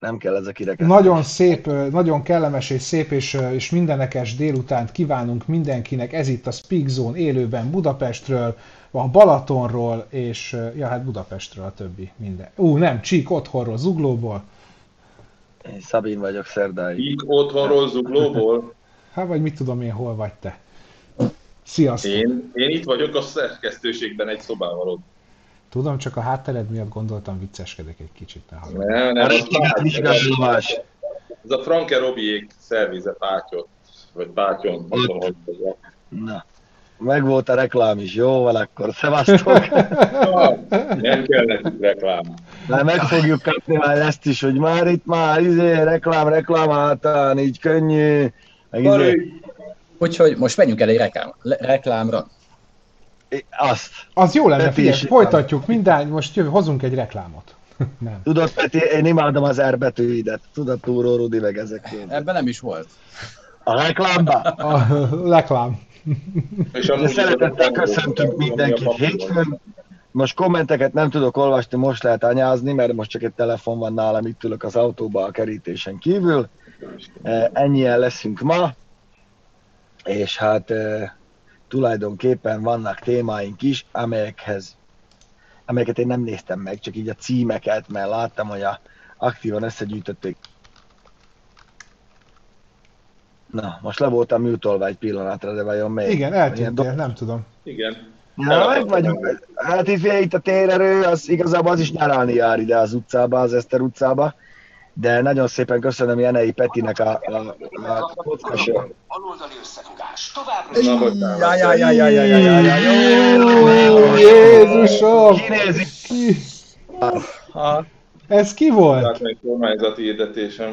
Nem kell ez a kirekesztés. Nagyon szép, nagyon kellemes és szép és, és mindenekes délutánt kívánunk mindenkinek. Ez itt a Speak Zone élőben Budapestről, a Balatonról, és ja, hát Budapestről a többi minden. Ú, nem, Csík otthonról, Zuglóból. Én Szabin vagyok szerdai. Csík otthonról, Zuglóból? Hát vagy mit tudom én, hol vagy te. Sziasztok! Én, én itt vagyok a szerkesztőségben egy szobával ott. Tudom, csak a háttered miatt gondoltam, vicceskedek egy kicsit. Ne, nem, nem, az más. Ez a Franke Robiék szervize pátyot, vagy pátyon, nem tudom, hogy Na, meg volt a reklám is, jó van akkor, szevasztok! nem kell nekik reklám. Már meg fogjuk kapni már ezt is, hogy már itt már izé, reklám, reklám általán, így könnyű. Meg izé. Úgyhogy most menjünk el egy reklám, reklámra. Azt. Az jó lenne, figyelj, folytatjuk minden, most jövő, hozunk egy reklámot. nem. Tudod, Peti, én imádom az R betűidet. Tudod, Túró Rudi meg ezek. Ebben nem is volt. A reklámba? A reklám. És szeretettel köszöntünk mindenkit hétfőn. Most kommenteket nem tudok olvasni, most lehet anyázni, mert most csak egy telefon van nálam, itt ülök az autóba a kerítésen kívül. Ennyien leszünk ma, és hát tulajdonképpen vannak témáink is, amelyekhez, amelyeket én nem néztem meg, csak így a címeket, mert láttam, hogy a aktívan összegyűjtötték. Na, most le voltam műtolva egy pillanatra, de vajon még? Igen, eltűntél, nem tudom. Igen. Na, meg vagyunk. Hát itt, itt a térerő, az igazából az is nyaralni jár ide az utcába, az Eszter utcába de nagyon szépen köszönöm Jenei Petinek a, a, a podcast. Baloldali összefogás. Továbbra Jézusom! Ez ki volt? Tehát egy kormányzati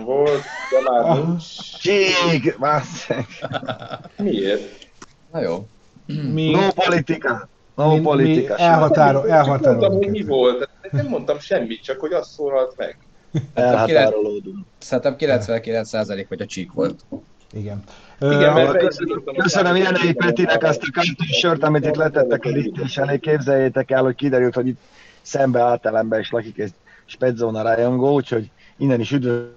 volt, de már ah. nincs. Csík, Miért? Na jó. Mi? No politika. No mi, politika. Mi elhatárol, elhatárol. Mondtam, hogy mi volt. Nem mondtam semmit, csak hogy az szólalt meg. Elhatárolódunk. Szerintem 99% vagy a csík volt. Igen. Igen, mert köszönöm Jenei Petinek azt a kantós sört, amit itt letettek a kerítés elé. Képzeljétek el, hogy kiderült, hogy itt szembe általámban is lakik egy Spedzona rajongó, úgyhogy innen is üdvözlöm.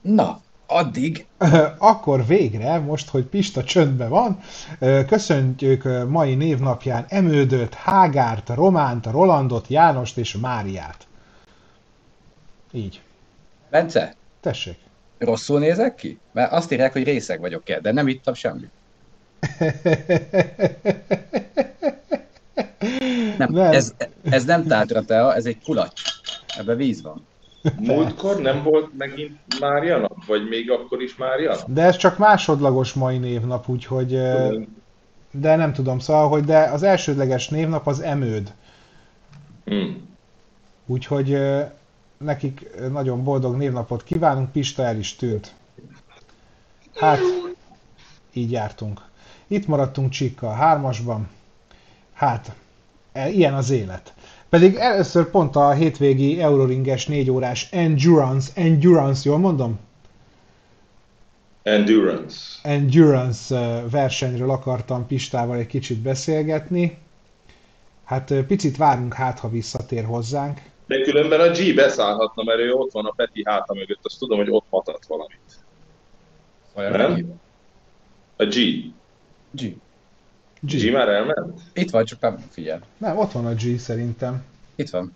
Na, addig. Akkor végre, most, hogy Pista csöndben van, köszöntjük mai névnapján Emődöt, Hágárt, Románt, Rolandot, Jánost és Máriát. Így. Bence? Tessék. Rosszul nézek ki? Mert azt írják, hogy részeg vagyok el, de nem ittam semmit. nem, nem. Ez, ez nem tátra tea, ez egy kulacs. Ebben víz van. Múltkor nem volt megint Mária nap? Vagy még akkor is Mária nap? De ez csak másodlagos mai névnap, úgyhogy... De nem tudom, szóval, hogy de az elsődleges névnap az emőd. Hmm. Úgyhogy nekik nagyon boldog névnapot kívánunk, Pista el is tűnt. Hát, így jártunk. Itt maradtunk Csikkal hármasban. Hát, e, ilyen az élet. Pedig először pont a hétvégi Euroringes négy órás Endurance, Endurance, jól mondom? Endurance. Endurance versenyről akartam Pistával egy kicsit beszélgetni. Hát picit várunk hát, ha visszatér hozzánk. De különben a G beszállhatna, mert ő ott van a Peti háta mögött, azt tudom, hogy ott matat valamit. Olyan nem? A G. G. G. G már elment? Itt van, csak nem figyel. Nem, ott van a G szerintem. Itt van.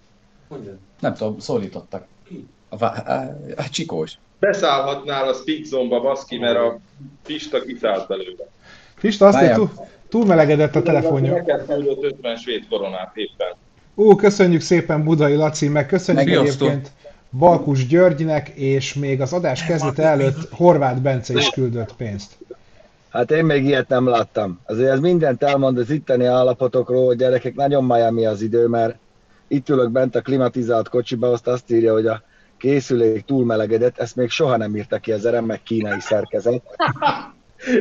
Hogyan? Nem tudom, szólítottak. Ki? A, a, a, a csikós. Beszállhatnál a Speak Zone-ba, baszki, mert a Pista kiszállt belőle. Pista azt hogy túl, túlmelegedett a telefonja. Neked küldött 50 svéd koronát éppen. Ó, köszönjük szépen Budai Laci, meg köszönjük meg egyébként Balkus Györgynek, és még az adás kezdete előtt Horváth Bence is küldött pénzt. Hát én még ilyet nem láttam. Azért ez mindent elmond az itteni állapotokról, hogy gyerekek nagyon Miami az idő, mert itt ülök bent a klimatizált kocsiba, azt azt írja, hogy a készülék túlmelegedett, ezt még soha nem írta ki ez a remek kínai szerkezet.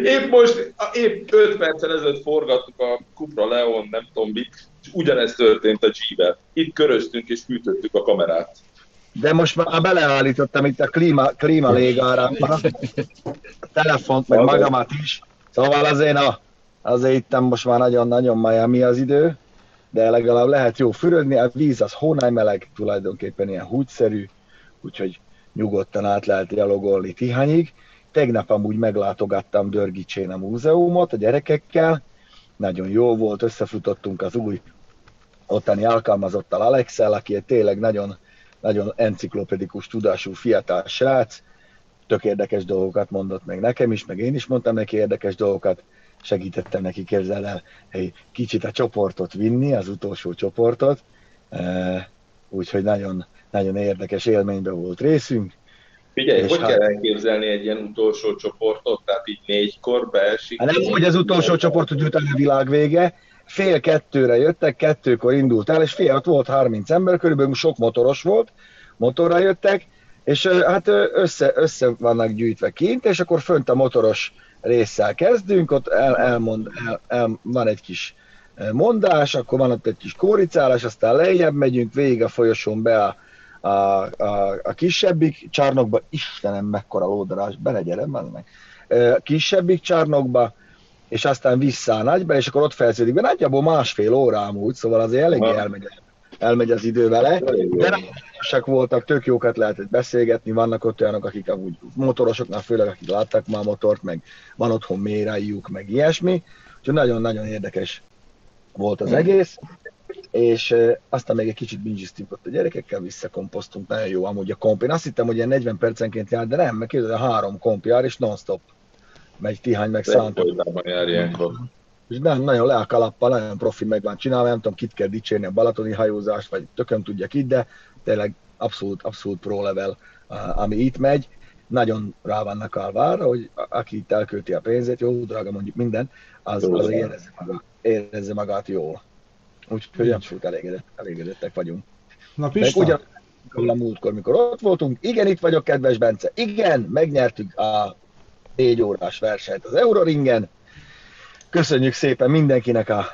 Épp most, épp 5 perccel ezelőtt forgattuk a Cupra Leon, nem tudom mit, és ugyanezt történt a G-vel. Itt köröztünk és fűtöttük a kamerát. De most már beleállítottam itt a klíma, klíma légárámba, a telefont, meg magamat is. Szóval azért, a, azért itt most már nagyon-nagyon Miami az idő. de legalább lehet jó fürödni, a víz az hónajmeleg, tulajdonképpen ilyen húgyszerű, úgyhogy nyugodtan át lehet gyalogolni Tihanyig. Tegnap amúgy meglátogattam Dörgicsén a múzeumot a gyerekekkel, nagyon jó volt, összefutottunk az új ottani alkalmazottal Alexel, aki tényleg nagyon, nagyon enciklopedikus tudású fiatal srác, tök érdekes dolgokat mondott meg nekem is, meg én is mondtam neki érdekes dolgokat, segítettem neki, képzel el, egy kicsit a csoportot vinni, az utolsó csoportot, úgyhogy nagyon, nagyon érdekes élményben volt részünk. Figyelj, hogy hát, kell elképzelni egy ilyen utolsó csoportot, tehát így négykor beesik? Hát nem úgy az utolsó csoport, hogy utána a világ vége, fél kettőre jöttek, kettőkor indult el, és fél ott volt 30 ember, körülbelül sok motoros volt, motorra jöttek, és hát össze, össze vannak gyűjtve kint, és akkor fönt a motoros résszel kezdünk, ott el, elmond, el, el, van egy kis mondás, akkor van ott egy kis kóricálás, aztán lejjebb megyünk, végig a folyosón be a, a, a, a kisebbik csarnokba, Istenem, mekkora lódarás, belegyerem meg, a kisebbik csarnokba, és aztán vissza a nagyba, és akkor ott felsződik be, nagyjából másfél óra amúgy, szóval azért eléggé elmegy, elmegy az idő vele, de nagyon voltak, tök jókat lehetett beszélgetni, vannak ott olyanok, akik amúgy motorosoknál, főleg akik láttak már motort, meg van otthon mérájuk, meg ilyesmi, úgyhogy nagyon-nagyon érdekes volt az egész, és aztán még egy kicsit bingiztünk ott a gyerekekkel, visszakomposztunk, nagyon jó amúgy a komp. Én azt hittem, hogy ilyen 40 percenként jár, de nem, mert képzeld, három komp jár, és non-stop megy Tihány, meg Szántó. És nem, nagyon le a kalappal, nagyon profi meg van csinálva, nem tudom, kit kell dicsérni a balatoni hajózást, vagy tököm tudja kit, de tényleg abszolút, abszolút pro level, ami itt megy. Nagyon rá vannak alvára, hogy aki itt elkölti a pénzét, jó, drága mondjuk minden, az, az érezze, magát, érezze magát jól. Úgyhogy abszolút elégedett, elégedettek vagyunk. Na Pista. Ugyan, a múltkor, mikor ott voltunk, igen, itt vagyok, kedves Bence, igen, megnyertük a négy órás versenyt az Euroringen. Köszönjük szépen mindenkinek a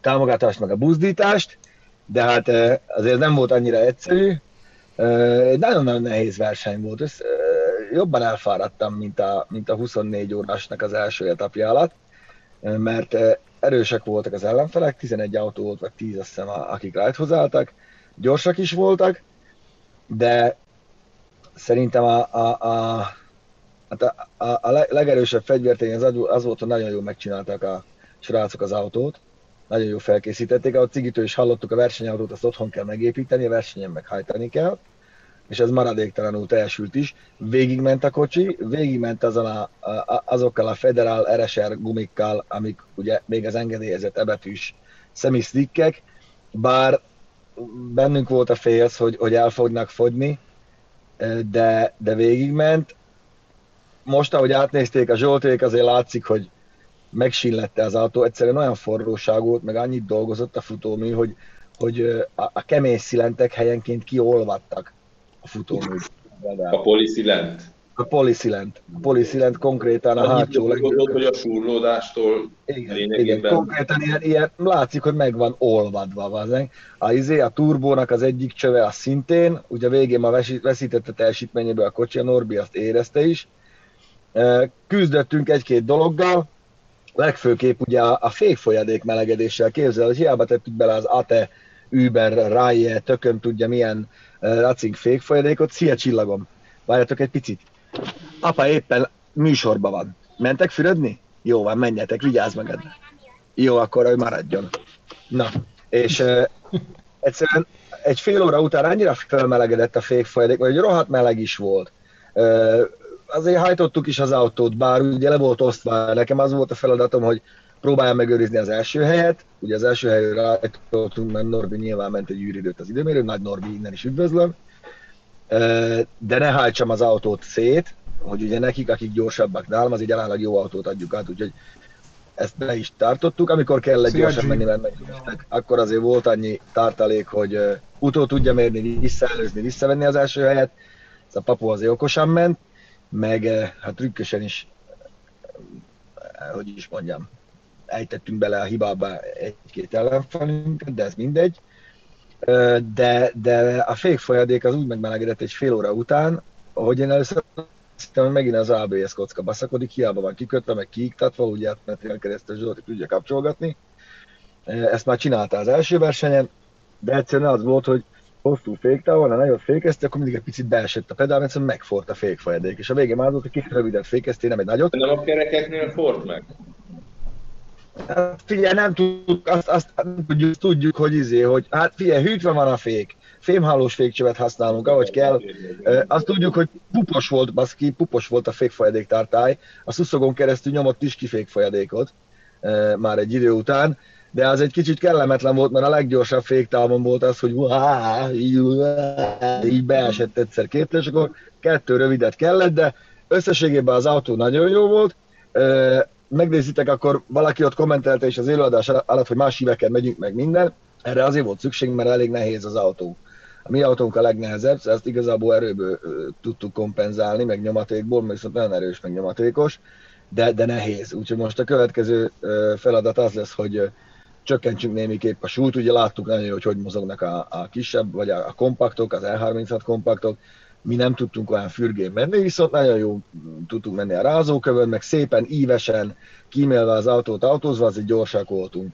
támogatást, meg a buzdítást, de hát azért nem volt annyira egyszerű. Egy nagyon-nagyon nehéz verseny volt. Össz, jobban elfáradtam, mint a, mint a 24 órásnak az első etapja alatt, mert erősek voltak az ellenfelek, 11 autó volt, vagy 10 azt hiszem, akik rájthoz álltak, gyorsak is voltak, de szerintem a, a, a, hát a, a, a legerősebb fegyvertény az, az volt, hogy nagyon jól megcsinálták a srácok az autót, nagyon jól felkészítették, ahogy Cigitől is hallottuk, a versenyautót azt otthon kell megépíteni, a versenyen meghajtani kell, és ez maradéktalanul teljesült is. Végigment a kocsi, végigment azon a, a, azokkal a Federal RSR gumikkal, amik ugye még az engedélyezett ebetűs szemisztikkek, bár bennünk volt a félsz, hogy, hogy el fognak fogyni, de, de végigment. Most, ahogy átnézték a Zsolték, azért látszik, hogy megsillette az autó, egyszerűen olyan forróság volt, meg annyit dolgozott a futómű, hogy, hogy a, a kemény szilentek helyenként kiolvadtak futómű. A poliszilent? A poliszilent. A poliszilent konkrétan a hátsó legjobb. hogy a surlódástól igen, igen, konkrétan ilyen, ilyen, látszik, hogy meg van olvadva. Vazen. A, izé, a turbónak az egyik csöve az szintén, ugye a végén ma veszítette teljesítményéből a kocsi, a Norbi azt érezte is. Küzdöttünk egy-két dologgal, legfőképp ugye a, a fékfolyadék melegedéssel képzel, hogy hiába tettük bele az ATE, Uber, Raye, tököm tudja milyen racing fékfolyadékot, szia csillagom, várjatok egy picit. Apa éppen műsorban van. Mentek fürödni? Jó van, menjetek, vigyázz magad. Jó, akkor ő maradjon. Na, és uh, egyszerűen egy fél óra után annyira felmelegedett a fékfolyadék, hogy rohadt meleg is volt. Uh, azért hajtottuk is az autót, bár ugye le volt osztva, nekem az volt a feladatom, hogy próbáljam megőrizni az első helyet, ugye az első helyre rájtottunk, mert Norbi nyilván ment egy űridőt az időmérő, nagy Norbi innen is üdvözlöm, de ne hajtsam az autót szét, hogy ugye nekik, akik gyorsabbak nálam, az egy jelenleg jó autót adjuk át, úgyhogy ezt be is tartottuk, amikor kell egy gyorsan menni, mert megjöttek, akkor azért volt annyi tartalék, hogy utó tudja mérni, visszaelőzni, visszavenni az első helyet, ez a papu azért okosan ment, meg hát trükkösen is, hogy is mondjam, ejtettünk bele a hibába egy-két ellenfelünket, de ez mindegy. De, de a fékfolyadék az úgy megmelegedett egy fél óra után, hogy én először hittem, megint az ABS kocka baszakodik, hiába van kikötve, meg kiiktatva, ugye átmentél keresztül Zsolti tudja kapcsolgatni. Ezt már csinálta az első versenyen, de egyszerűen az volt, hogy hosszú féktávon, ha nagyon fékezte, akkor mindig egy picit beesett a pedál, mert megfort a fékfolyadék. És a végén már volt, hogy két rövidet fékeztél, nem egy nagyot. Nem a kerekeknél fort meg? Hát figyelj, nem tudjuk, azt, azt tudjuk, tudjuk, hogy izé, hogy hát figyelj, hűtve van a fék, fémhálós fékcsövet használunk, ahogy kell. Azt tudjuk, hogy pupos volt, baszki, pupos volt a fékfolyadék tartály. A szuszogon keresztül nyomott is ki fékfolyadékot már egy idő után de az egy kicsit kellemetlen volt, mert a leggyorsabb féktávon volt az, hogy így beesett egyszer két, és akkor kettő rövidet kellett, de összességében az autó nagyon jó volt. Megnézitek, akkor valaki ott kommentelte is az élőadás alatt, hogy más híveken megyünk meg minden. Erre azért volt szükség, mert elég nehéz az autó. A mi autónk a legnehezebb, ezt igazából erőből tudtuk kompenzálni, meg nyomatékból, mert viszont nagyon erős, meg nyomatékos, de, de nehéz. Úgyhogy most a következő feladat az lesz, hogy csökkentsünk némiképp a súlyt, ugye láttuk nagyon hogy hogy mozognak a, a kisebb, vagy a, a kompaktok, az L36 kompaktok, mi nem tudtunk olyan fürgén menni, viszont nagyon jó tudtunk menni a rázókövön, meg szépen ívesen, kímélve az autót autózva, azért gyorsak voltunk.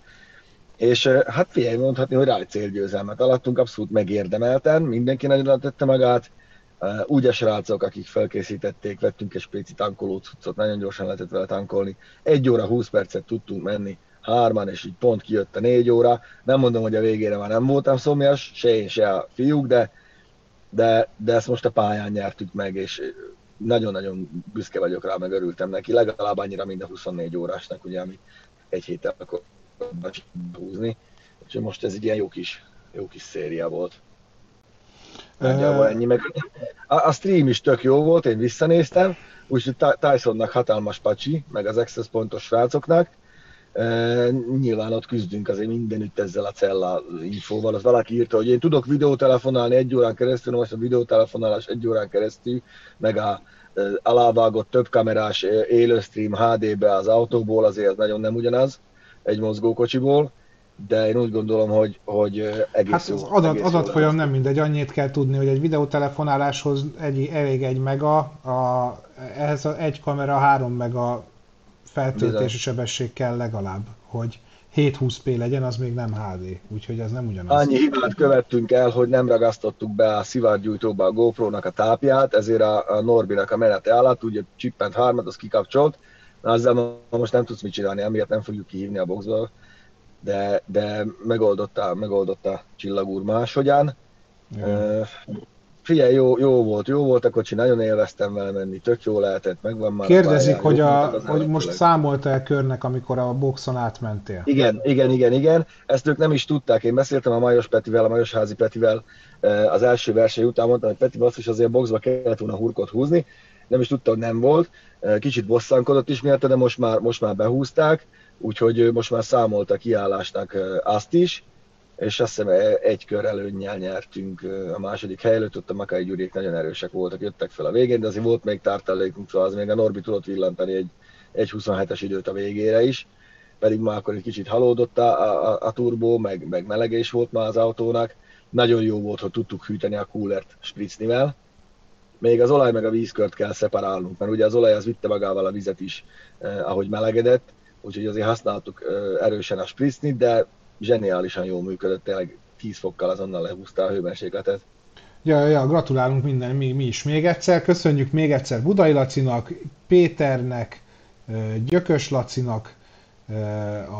És hát figyelj, mondhatni, hogy ráj célgyőzelmet alattunk, abszolút megérdemelten, mindenki nagyon tette magát, úgy a srácok, akik felkészítették, vettünk egy spéci tankoló cuccot, nagyon gyorsan lehetett vele tankolni. Egy óra 20 percet tudtunk menni, hárman, és így pont kijött a négy óra. Nem mondom, hogy a végére már nem voltam szomjas, se én, se a fiúk, de, de, de ezt most a pályán nyertük meg, és nagyon-nagyon büszke vagyok rá, meg örültem neki, legalább annyira, mint a 24 órásnak, ugye, ami egy héttel akkor húzni. Úgyhogy most ez egy ilyen jó kis, jó kis széria volt. Nagyjából ennyi. Meg a, a, stream is tök jó volt, én visszanéztem, úgyhogy Tysonnak hatalmas pacsi, meg az Access pontos srácoknak, nyilván ott küzdünk azért mindenütt ezzel a cella infóval. Az valaki írta, hogy én tudok videótelefonálni egy órán keresztül, most a videótelefonálás egy órán keresztül, meg a alávágott több kamerás élőstream HD-be az autóból, azért ez nagyon nem ugyanaz egy mozgókocsiból, de én úgy gondolom, hogy, hogy egész hát jó. Az adat, egész adatfolyam nem mindegy, annyit kell tudni, hogy egy videótelefonáláshoz egy, elég egy mega, a, ehhez a egy kamera három mega feltöltési sebesség kell legalább, hogy 720p legyen, az még nem HD, úgyhogy ez nem ugyanaz. Annyi hibát követtünk el, hogy nem ragasztottuk be a szivárgyújtóba a GoPro-nak a tápját, ezért a, a Norbinak a menete alatt, ugye csippent hármat, az kikapcsolt, Na, ezzel most nem tudsz mit csinálni, amiért nem fogjuk kihívni a boxból, de, de megoldotta, megoldotta Csillagúr máshogyan. Uh, Figyelj, jó, jó volt, jó volt a kocsi, nagyon élveztem vele menni, tök jó lehetett, megvan már Kérdezik, a hogy, a, hogy most számolta el körnek, amikor a boxon átmentél? Igen, igen, igen, igen. Ezt ők nem is tudták. Én beszéltem a Majos Petivel, a Majos Házi Petivel eh, az első verseny után, mondtam, hogy Peti basszus azért boxba kellett volna hurkot húzni. Nem is tudta, hogy nem volt. Eh, kicsit bosszankodott is miatt, de most már, most már behúzták, úgyhogy most már számolta kiállásnak eh, azt is és azt hiszem e- egy kör előnnyel nyertünk a második hely előtt, ott a Makai Gyuriék nagyon erősek voltak, jöttek fel a végén, de azért volt még tartalékunk, szóval az még a Norbi tudott villantani egy, egy 27-es időt a végére is, pedig már akkor egy kicsit halódott a, a, a turbó, meg, meg melegés volt már az autónak. Nagyon jó volt, hogy tudtuk hűteni a coolert spritznivel. Még az olaj meg a vízkört kell szeparálnunk, mert ugye az olaj az vitte magával a vizet is, eh, ahogy melegedett, úgyhogy azért használtuk eh, erősen a spritznit, de zseniálisan jól működött, tényleg 10 fokkal azonnal lehúzta a hőmérsékletet. Ja, ja, gratulálunk minden, mi, mi is még egyszer. Köszönjük még egyszer Budai Lacinak, Péternek, Gyökös Lacinak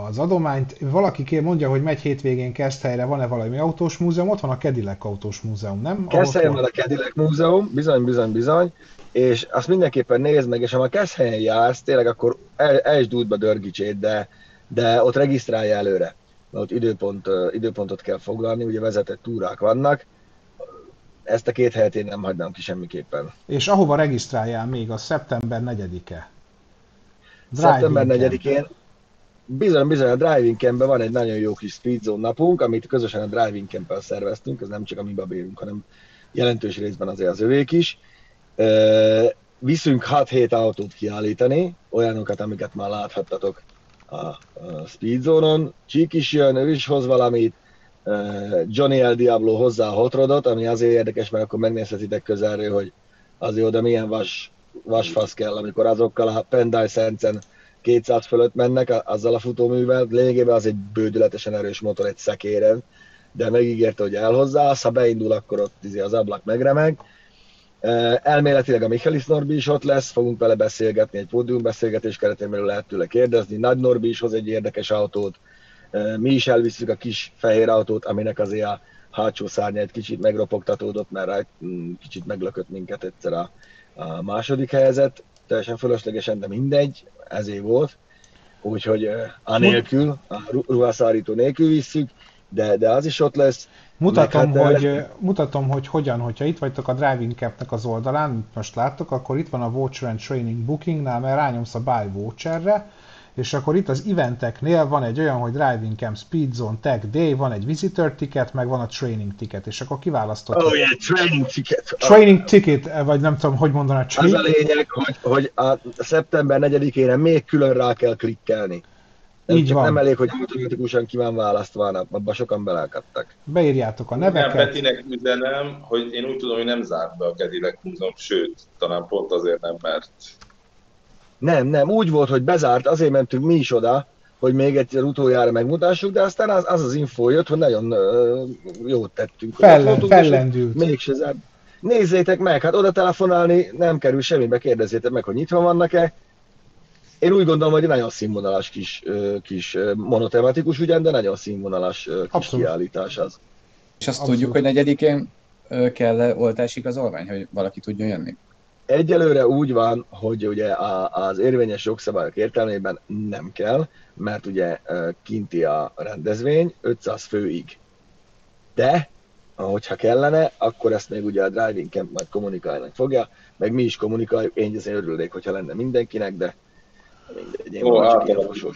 az adományt. Valaki mondja, hogy megy hétvégén Keszthelyre, van-e valami autós múzeum? Ott van a Cadillac autós múzeum, nem? Keszthelyen van a Cadillac múzeum, bizony, bizony, bizony, és azt mindenképpen nézd meg, és ha a Keszthelyen jársz, tényleg akkor el, el is dúdba dörgicsét, de, de ott regisztrálja előre mert ott időpont, időpontot kell foglalni, ugye vezetett túrák vannak, ezt a két helyet én nem hagynám ki semmiképpen. És ahova regisztráljál még, a szeptember 4-e? Szeptember 4-én bizony, bizony a Driving camp van egy nagyon jó kis speedzone napunk, amit közösen a Driving camp szerveztünk, ez nem csak a mi babérunk, hanem jelentős részben azért az övék is. Viszünk 6-7 autót kiállítani, olyanokat, amiket már láthattatok a, Speedzonon. Csík is jön, ő is hoz valamit, Johnny El Diablo hozzá a hotrodot, ami azért érdekes, mert akkor megnézhetitek közelről, hogy azért oda milyen vas, vasfasz kell, amikor azokkal a Pendai Szencen 200 fölött mennek azzal a futóművel, lényegében az egy bődületesen erős motor egy szekéren, de megígérte, hogy elhozzá, ha beindul, akkor ott izé az ablak megremeg. Elméletileg a Michaelis Norbi is ott lesz, fogunk vele beszélgetni, egy pódium beszélgetés keretén belül lehet tőle kérdezni. Nagy Norbi is hoz egy érdekes autót, mi is elviszük a kis fehér autót, aminek azért a hátsó szárnya egy kicsit megropogtatódott, mert mm, kicsit meglökött minket egyszer a, a második helyzet, teljesen fölöslegesen, de mindegy, ezé volt. Úgyhogy anélkül, a ruhaszárító nélkül visszük, de, de az is ott lesz. Mutatom, hát, hogy, lesz... mutatom, hogy hogyan, hogyha itt vagytok a Driving Cap-nek az oldalán, most láttok, akkor itt van a Voucher and Training Bookingnál, mert rányomsz a Buy Voucherre, és akkor itt az eventeknél van egy olyan, hogy Driving Camp Speed Zone Tag Day, van egy Visitor Ticket, meg van a Training Ticket, és akkor kiválasztott. Oh yeah, Training Ticket. Training oh. Ticket, vagy nem tudom, hogy mondaná. Az a lényeg, hogy, hogy a szeptember 4-ére még külön rá kell klikkelni. Nem, Így van. Nem elég, hogy automatikusan ki van választva, abba sokan belelkadtak. Beírjátok a neveket. Nem, Petinek üzenem, hogy én úgy tudom, hogy nem zárt be a Cadillac Múzeum, sőt, talán pont azért nem, mert nem, nem, úgy volt, hogy bezárt, azért mentünk mi is oda, hogy még egyszer utoljára megmutassuk, de aztán az az, az info jött, hogy nagyon uh, jót tettünk. Fellen, fellendült. Mégse zárt. Nézzétek meg, hát oda telefonálni nem kerül semmibe, kérdezzétek meg, hogy nyitva vannak-e. Én úgy gondolom, hogy egy nagyon színvonalas kis, kis monotematikus ugyan, de nagyon színvonalas kis Abszolút. kiállítás az. És azt Abszolút. tudjuk, hogy negyedikén kell oltási igazolvány, hogy valaki tudjon jönni? Egyelőre úgy van, hogy ugye az érvényes jogszabályok értelmében nem kell, mert ugye kinti a rendezvény 500 főig. De, hogyha kellene, akkor ezt még ugye a Driving Camp majd kommunikálni fogja, meg mi is kommunikáljuk, én azért örülnék, hogyha lenne mindenkinek, de mindegy, én Ó, ilyen vagyok.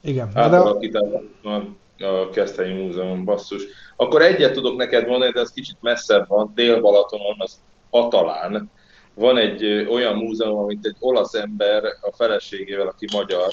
Igen. Átalakításban a Keszthelyi Múzeum, basszus. Akkor egyet tudok neked mondani, de ez kicsit messzebb van, Dél-Balatonon, az Atalán, van egy olyan múzeum, amit egy olasz ember a feleségével, aki magyar,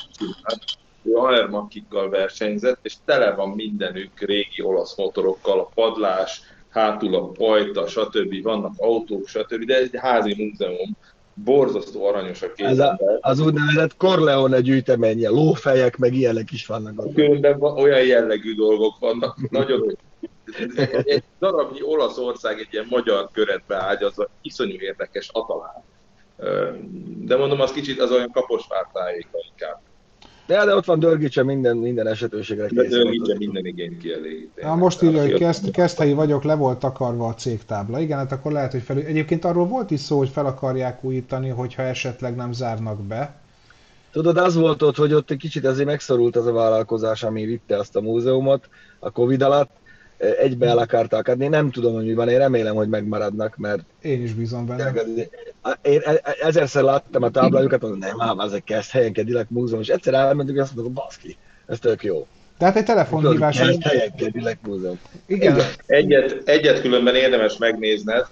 ő aermakikkal versenyzett, és tele van mindenük régi olasz motorokkal, a padlás, hátul a pajta, stb. Vannak autók, stb. De ez egy házi múzeum, borzasztó aranyos a két. Ez a, az úgynevezett Corleone gyűjteménye, lófejek, meg ilyenek is vannak. Különben olyan jellegű dolgok vannak, nagyon egy darabnyi Olaszország egy ilyen magyar köretbe ágyazva, iszonyú érdekes Atalán. De mondom, az kicsit az olyan kaposvártájéka inkább. De, de ott van Dörgicse minden, minden esetőségre kész. Dörgicse minden igényt kielégít. Na, most írja, hogy kezd, kezdhelyi vagyok, le volt takarva a cégtábla. Igen, hát akkor lehet, hogy fel... Egyébként arról volt is szó, hogy fel akarják újítani, hogyha esetleg nem zárnak be. Tudod, az volt ott, hogy ott egy kicsit azért megszorult az a vállalkozás, ami vitte azt a múzeumot a Covid alatt, egybe el akarták adni. Nem tudom, hogy mi van, én remélem, hogy megmaradnak, mert... Én is bízom benne. Én e- e- ezerszer láttam a táblájukat, mondom, nem ám, ezek kezd helyen Cadillac múzeum, és egyszer elmentünk, és azt mondom, baszki, ez tök jó. Tehát egy telefonhívás... Kezd helyen Cadillac múzeum. Igen. Egyet, egyet különben érdemes megnézned,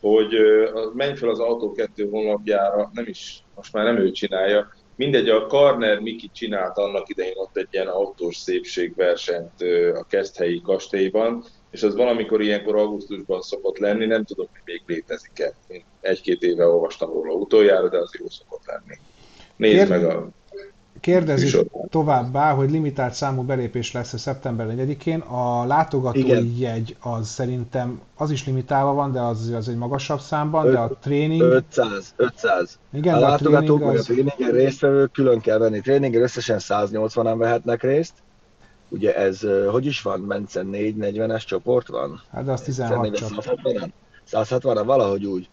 hogy menj fel az Autó 2 honlapjára, nem is, most már nem ő csinálja, Mindegy, a Karner Miki csinált annak idején ott egy ilyen autós szépségversenyt a Keszthelyi kastélyban, és az valamikor ilyenkor augusztusban szokott lenni, nem tudom, hogy még létezik-e. Én egy-két éve olvastam róla utoljára, de az jó szokott lenni. Nézd Kérd... meg a Kérdezik Műsorban. továbbá, hogy limitált számú belépés lesz a szeptember 4-én. A látogatói Igen. jegy az szerintem az is limitálva van, de az, az egy magasabb számban, Öt, de a tréning... 500, 500. Igen, a látogatók a, az... a tréningen résztvevők külön kell venni. Tréningen összesen 180-an vehetnek részt. Ugye ez, hogy is van, Mencen 440-es csoport van? Hát de az 16 csoport. 160-an? 160 valahogy úgy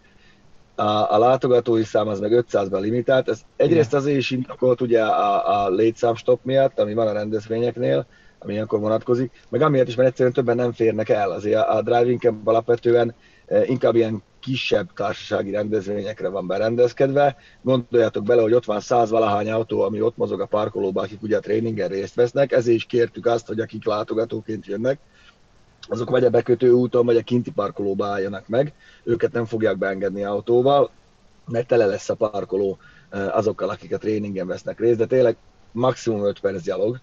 a, a látogatói szám az meg 500-ban limitált. Ez egyrészt azért is indokolt ugye a, a létszámstop miatt, ami van a rendezvényeknél, ami ilyenkor vonatkozik, meg amiatt is, mert egyszerűen többen nem férnek el. Azért a, a driving alapvetően e, inkább ilyen kisebb társasági rendezvényekre van berendezkedve. Gondoljátok bele, hogy ott van száz valahány autó, ami ott mozog a parkolóban, akik ugye a tréningen részt vesznek, ezért is kértük azt, hogy akik látogatóként jönnek, azok vagy a bekötő úton, vagy a kinti parkolóba álljanak meg, őket nem fogják beengedni autóval, mert tele lesz a parkoló eh, azokkal, akik a tréningen vesznek részt, de tényleg maximum 5 perc gyalog,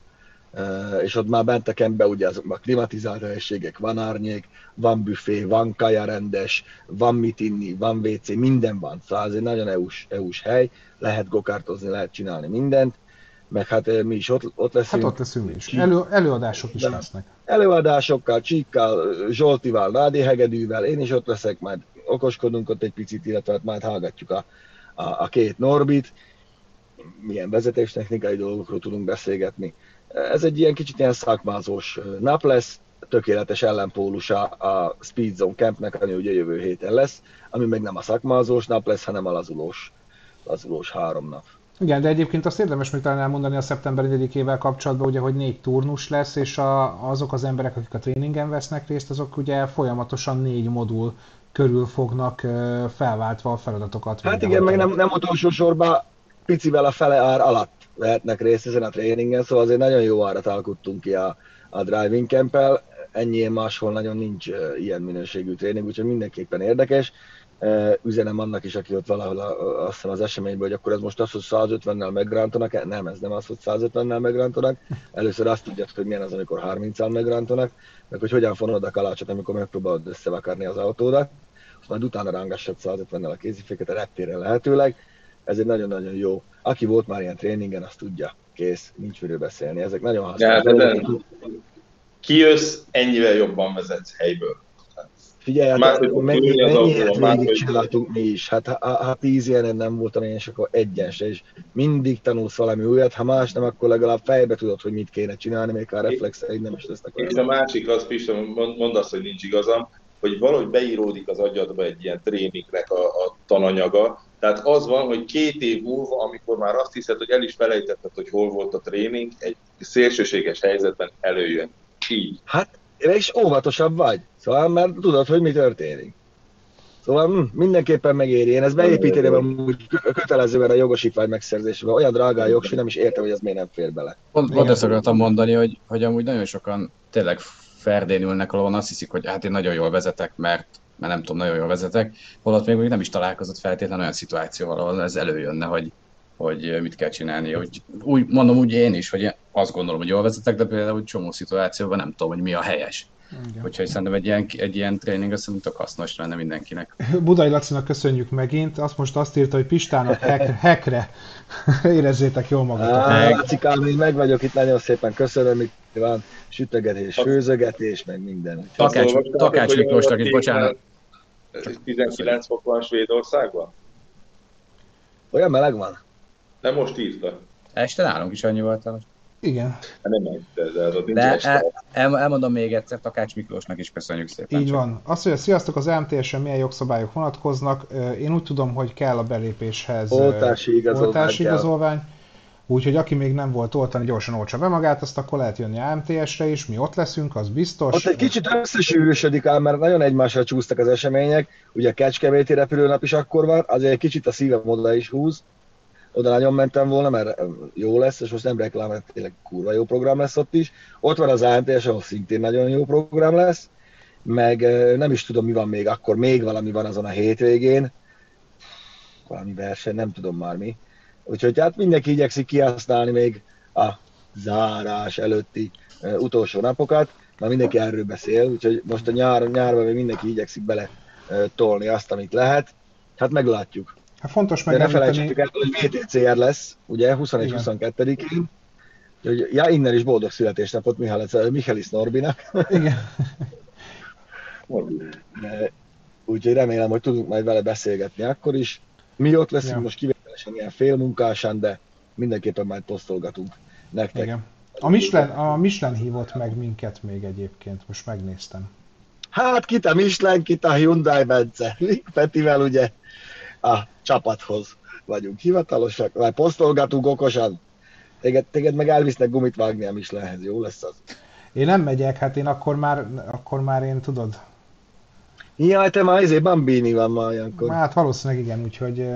és ott már bent a kembe ugye azok a klimatizált helységek, van árnyék, van büfé, van kaja rendes, van mit inni, van WC, minden van. Szóval ez egy nagyon EU-s, EU-s hely, lehet gokártozni, lehet csinálni mindent. meg hát mi is ott, ott leszünk. Hát ott leszünk is. Elő, előadások is lesznek. Előadásokkal, Csíkkal, Zsoltival, Nádi Hegedűvel, én is ott leszek, majd okoskodunk ott egy picit, illetve hát majd hallgatjuk a, a, a két Norbit, milyen vezetéstechnikai dolgokról tudunk beszélgetni. Ez egy ilyen kicsit ilyen szakmázós nap lesz, tökéletes ellenpólusa a Speed Zone Campnek, ami ugye jövő héten lesz, ami meg nem a szakmázós nap lesz, hanem a lazulós, lazulós három nap. Igen, de egyébként azt érdemes még talán elmondani a szeptember 4-ével kapcsolatban, ugye, hogy négy turnus lesz, és a, azok az emberek, akik a tréningen vesznek részt, azok ugye folyamatosan négy modul körül fognak felváltva a feladatokat. Hát igen, meg nem, nem utolsó sorban picivel a fele ár alatt vehetnek részt ezen a tréningen, szóval azért nagyon jó árat alkottunk ki a, a driving camp ennyi máshol nagyon nincs ilyen minőségű tréning, úgyhogy mindenképpen érdekes. Üzenem annak is, aki ott valahol azt hiszem az eseményben, hogy akkor ez most az, hogy 150-nel megrántanak, nem, ez nem az, hogy 150-nel megrántanak. Először azt tudja, hogy milyen az, amikor 30-al megrántanak, meg hogy hogyan fonod a kalácsot, amikor megpróbálod összevakarni az autódat, majd utána rángassad 150-nel a kéziféket a reptéren lehetőleg. Ez egy nagyon-nagyon jó. Aki volt már ilyen tréningen, azt tudja, kész, nincs miről beszélni. Ezek nagyon használják kijössz, ennyivel jobban vezetsz helyből. Figyelj, hát Más, mennyi, mennyi ilyet csináltunk mi is. Hát ha, ha tíz ilyen nem voltam én, és akkor egyen se, és mindig tanulsz valami újat, ha más nem, akkor legalább fejbe tudod, hogy mit kéne csinálni, még a reflexeid nem is lesznek És a másik az, Pista, mondd azt, hogy nincs igazam, hogy valahogy beíródik az agyadba egy ilyen tréningnek a, a tananyaga, tehát az van, hogy két év múlva, amikor már azt hiszed, hogy el is felejtetted, hogy hol volt a tréning, egy szélsőséges helyzetben előjön. Így. Hát, és óvatosabb vagy. Szóval mert tudod, hogy mi történik. Szóval hm, mindenképpen megéri. Én ezt beépíteném amúgy kötelezően a jogosítvány megszerzésében. Olyan drága a jogsi, nem is értem, hogy ez miért nem fér bele. Pont, pont ezt akartam mondani, hogy, hogy amúgy nagyon sokan tényleg ferdén ülnek, ahol azt hiszik, hogy hát én nagyon jól vezetek, mert, mert nem tudom, nagyon jól vezetek, holott még nem is találkozott feltétlenül olyan szituációval, ahol ez előjönne, hogy, hogy mit kell csinálni. Hogy úgy, mondom úgy én is, hogy azt gondolom, hogy jól vezetek, de például hogy csomó szituációban nem tudom, hogy mi a helyes. Igen. Úgyhogy szerintem egy ilyen, egy ilyen tréning azt szerintem hasznos lenne mindenkinek. Budai Lacinak köszönjük megint. Azt most azt írta, hogy Pistának hack, hackre. Érezzétek jól magatokat. Lacikám, én meg vagyok itt, nagyon szépen köszönöm, itt van sütögetés, főzögetés, meg minden. Takács, Takács Miklósnak itt, bocsánat. 19 fok van Svédországban? Olyan meleg van? Nem most írta. Este nálunk is annyi volt most. Igen. Hát nem de, de, el, el, elmondom még egyszer, Takács Miklósnak is köszönjük szépen. Így csak. van. Azt, hogy sziasztok, az MTS-en milyen jogszabályok vonatkoznak. Én úgy tudom, hogy kell a belépéshez oltási igazolvány. Oltási igazolvány. Úgyhogy aki még nem volt oltani, gyorsan oltsa be magát, azt akkor lehet jönni a MTS-re is, mi ott leszünk, az biztos. Ott egy kicsit összesűrűsödik ám, mert nagyon egymással csúsztak az események, ugye a Kecskeméti repülőnap is akkor van, azért egy kicsit a szívem oda is húz, oda nagyon mentem volna, mert jó lesz, és most nem reklám, mert tényleg kurva jó program lesz ott is. Ott van az ANTS, ahol szintén nagyon jó program lesz, meg nem is tudom, mi van még, akkor még valami van azon a hétvégén, valami verseny, nem tudom már mi. Úgyhogy hát mindenki igyekszik kihasználni még a zárás előtti utolsó napokat, mert mindenki erről beszél, úgyhogy most a nyár, nyárban még mindenki igyekszik bele tolni azt, amit lehet. Hát meglátjuk. Hát fontos meg. De ne felejtsük el, hogy VTCR lesz, ugye, 21-22-én. Úgyhogy, ja, innen is boldog születésnapot Michalis Norbinak. Igen. Úgyhogy remélem, hogy tudunk majd vele beszélgetni akkor is. Mi ott leszünk ja. most kivételesen ilyen félmunkásán, de mindenképpen majd posztolgatunk nektek. Igen. A Michelin, a Michelin hívott meg minket még egyébként, most megnéztem. Hát kit a Michelin, kit a Hyundai Bence. Petivel ugye a csapathoz vagyunk hivatalosak, vagy posztolgatunk okosan. Téged, téged meg elvisznek gumit vágni a Michelinhez, jó lesz az? Én nem megyek, hát én akkor már, akkor már én tudod. Jaj, te már izé Bambini van ma olyankor. Hát valószínűleg igen, úgyhogy...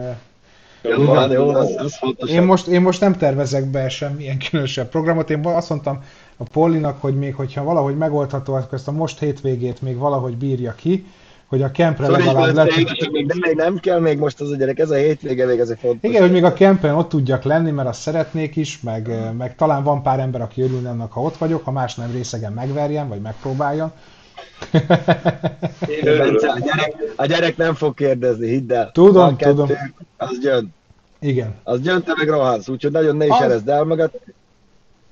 Jó, van, jó, az, az fontos. Én most, én most nem tervezek be semmilyen különösebb programot. Én azt mondtam a Pollinak, hogy még hogyha valahogy megoldható, akkor ezt a most hétvégét még valahogy bírja ki, hogy a kempre szóval legalább le... Még, de még nem kell még most az a gyerek, ez a hétvége még egy fontos. Igen, hogy még a kempen ott tudjak lenni, mert azt szeretnék is, meg, hmm. meg talán van pár ember, aki örülne annak, ha ott vagyok, ha más nem részegen megverjen, vagy megpróbáljon. Bence, a, gyerek, a gyerek nem fog kérdezni, hidd el. Tudom, kettő, tudom. Az jön. Igen. Az gyönte meg rohansz, úgyhogy nagyon ne is az... erezd el magad.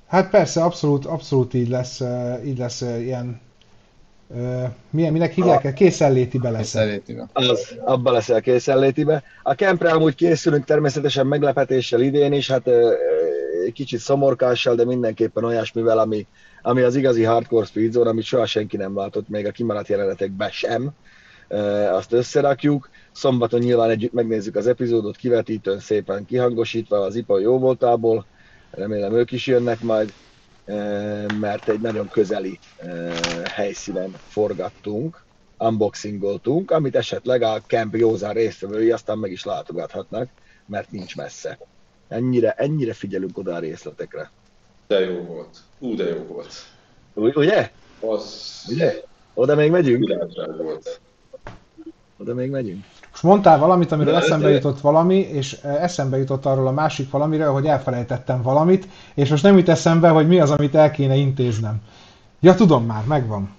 Hát persze, abszolút, abszolút így lesz, így lesz ilyen milyen, minek hívják? Készenlétibe lesz. Készenlétibe. Az, abba leszel készenlétibe. A kempre amúgy készülünk természetesen meglepetéssel idén is, hát egy kicsit szomorkással, de mindenképpen olyasmivel, ami, ami az igazi hardcore speedzone, amit soha senki nem látott, még a kimaradt jelenetekben sem. Azt összerakjuk. Szombaton nyilván együtt megnézzük az epizódot, kivetítőn szépen kihangosítva az IPA jó voltából. Remélem ők is jönnek majd mert egy nagyon közeli helyszínen forgattunk, unboxingoltunk, amit esetleg a Camp Józán résztvevői aztán meg is látogathatnak, mert nincs messze. Ennyire, ennyire figyelünk oda a részletekre. De jó volt. Ú, de jó volt. U- ugye? Az... Ugye? Oda még megyünk? volt. Oda még megyünk. Most mondtál valamit, amiről eszembe jutott valami, és eszembe jutott arról a másik valamiről, hogy elfelejtettem valamit, és most nem jut eszembe, hogy mi az, amit el kéne intéznem. Ja, tudom már, megvan.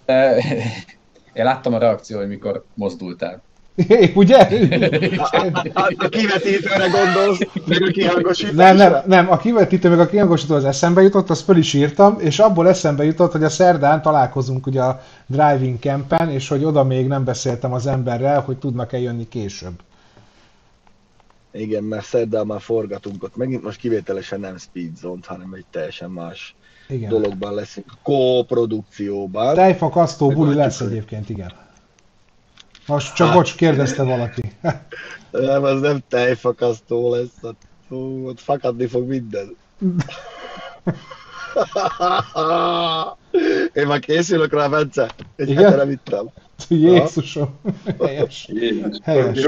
Én láttam a reakció, hogy mikor mozdultál. Épp, ugye? A, a, a kivetítőre gondolsz, meg a kihangosításra? Nem, nem, nem, a kivetítő meg a kihangosító az eszembe jutott, azt föl is írtam, és abból eszembe jutott, hogy a szerdán találkozunk ugye a driving campen, és hogy oda még nem beszéltem az emberrel, hogy tudnak-e jönni később. Igen, mert szerdán már forgatunk ott, megint most kivételesen nem speed zone hanem egy teljesen más igen. dologban leszünk, kóprodukcióban. Tejfakasztó buli lesz egyébként, igen. Most csak hát, bocs, kérdezte valaki. nem, az nem tejfakasztó lesz, ott, hú, ott fakadni fog minden. Én már készülök rá, Bence. Egy Igen? hetere vittem. Jézusom. Helyes. Helyes.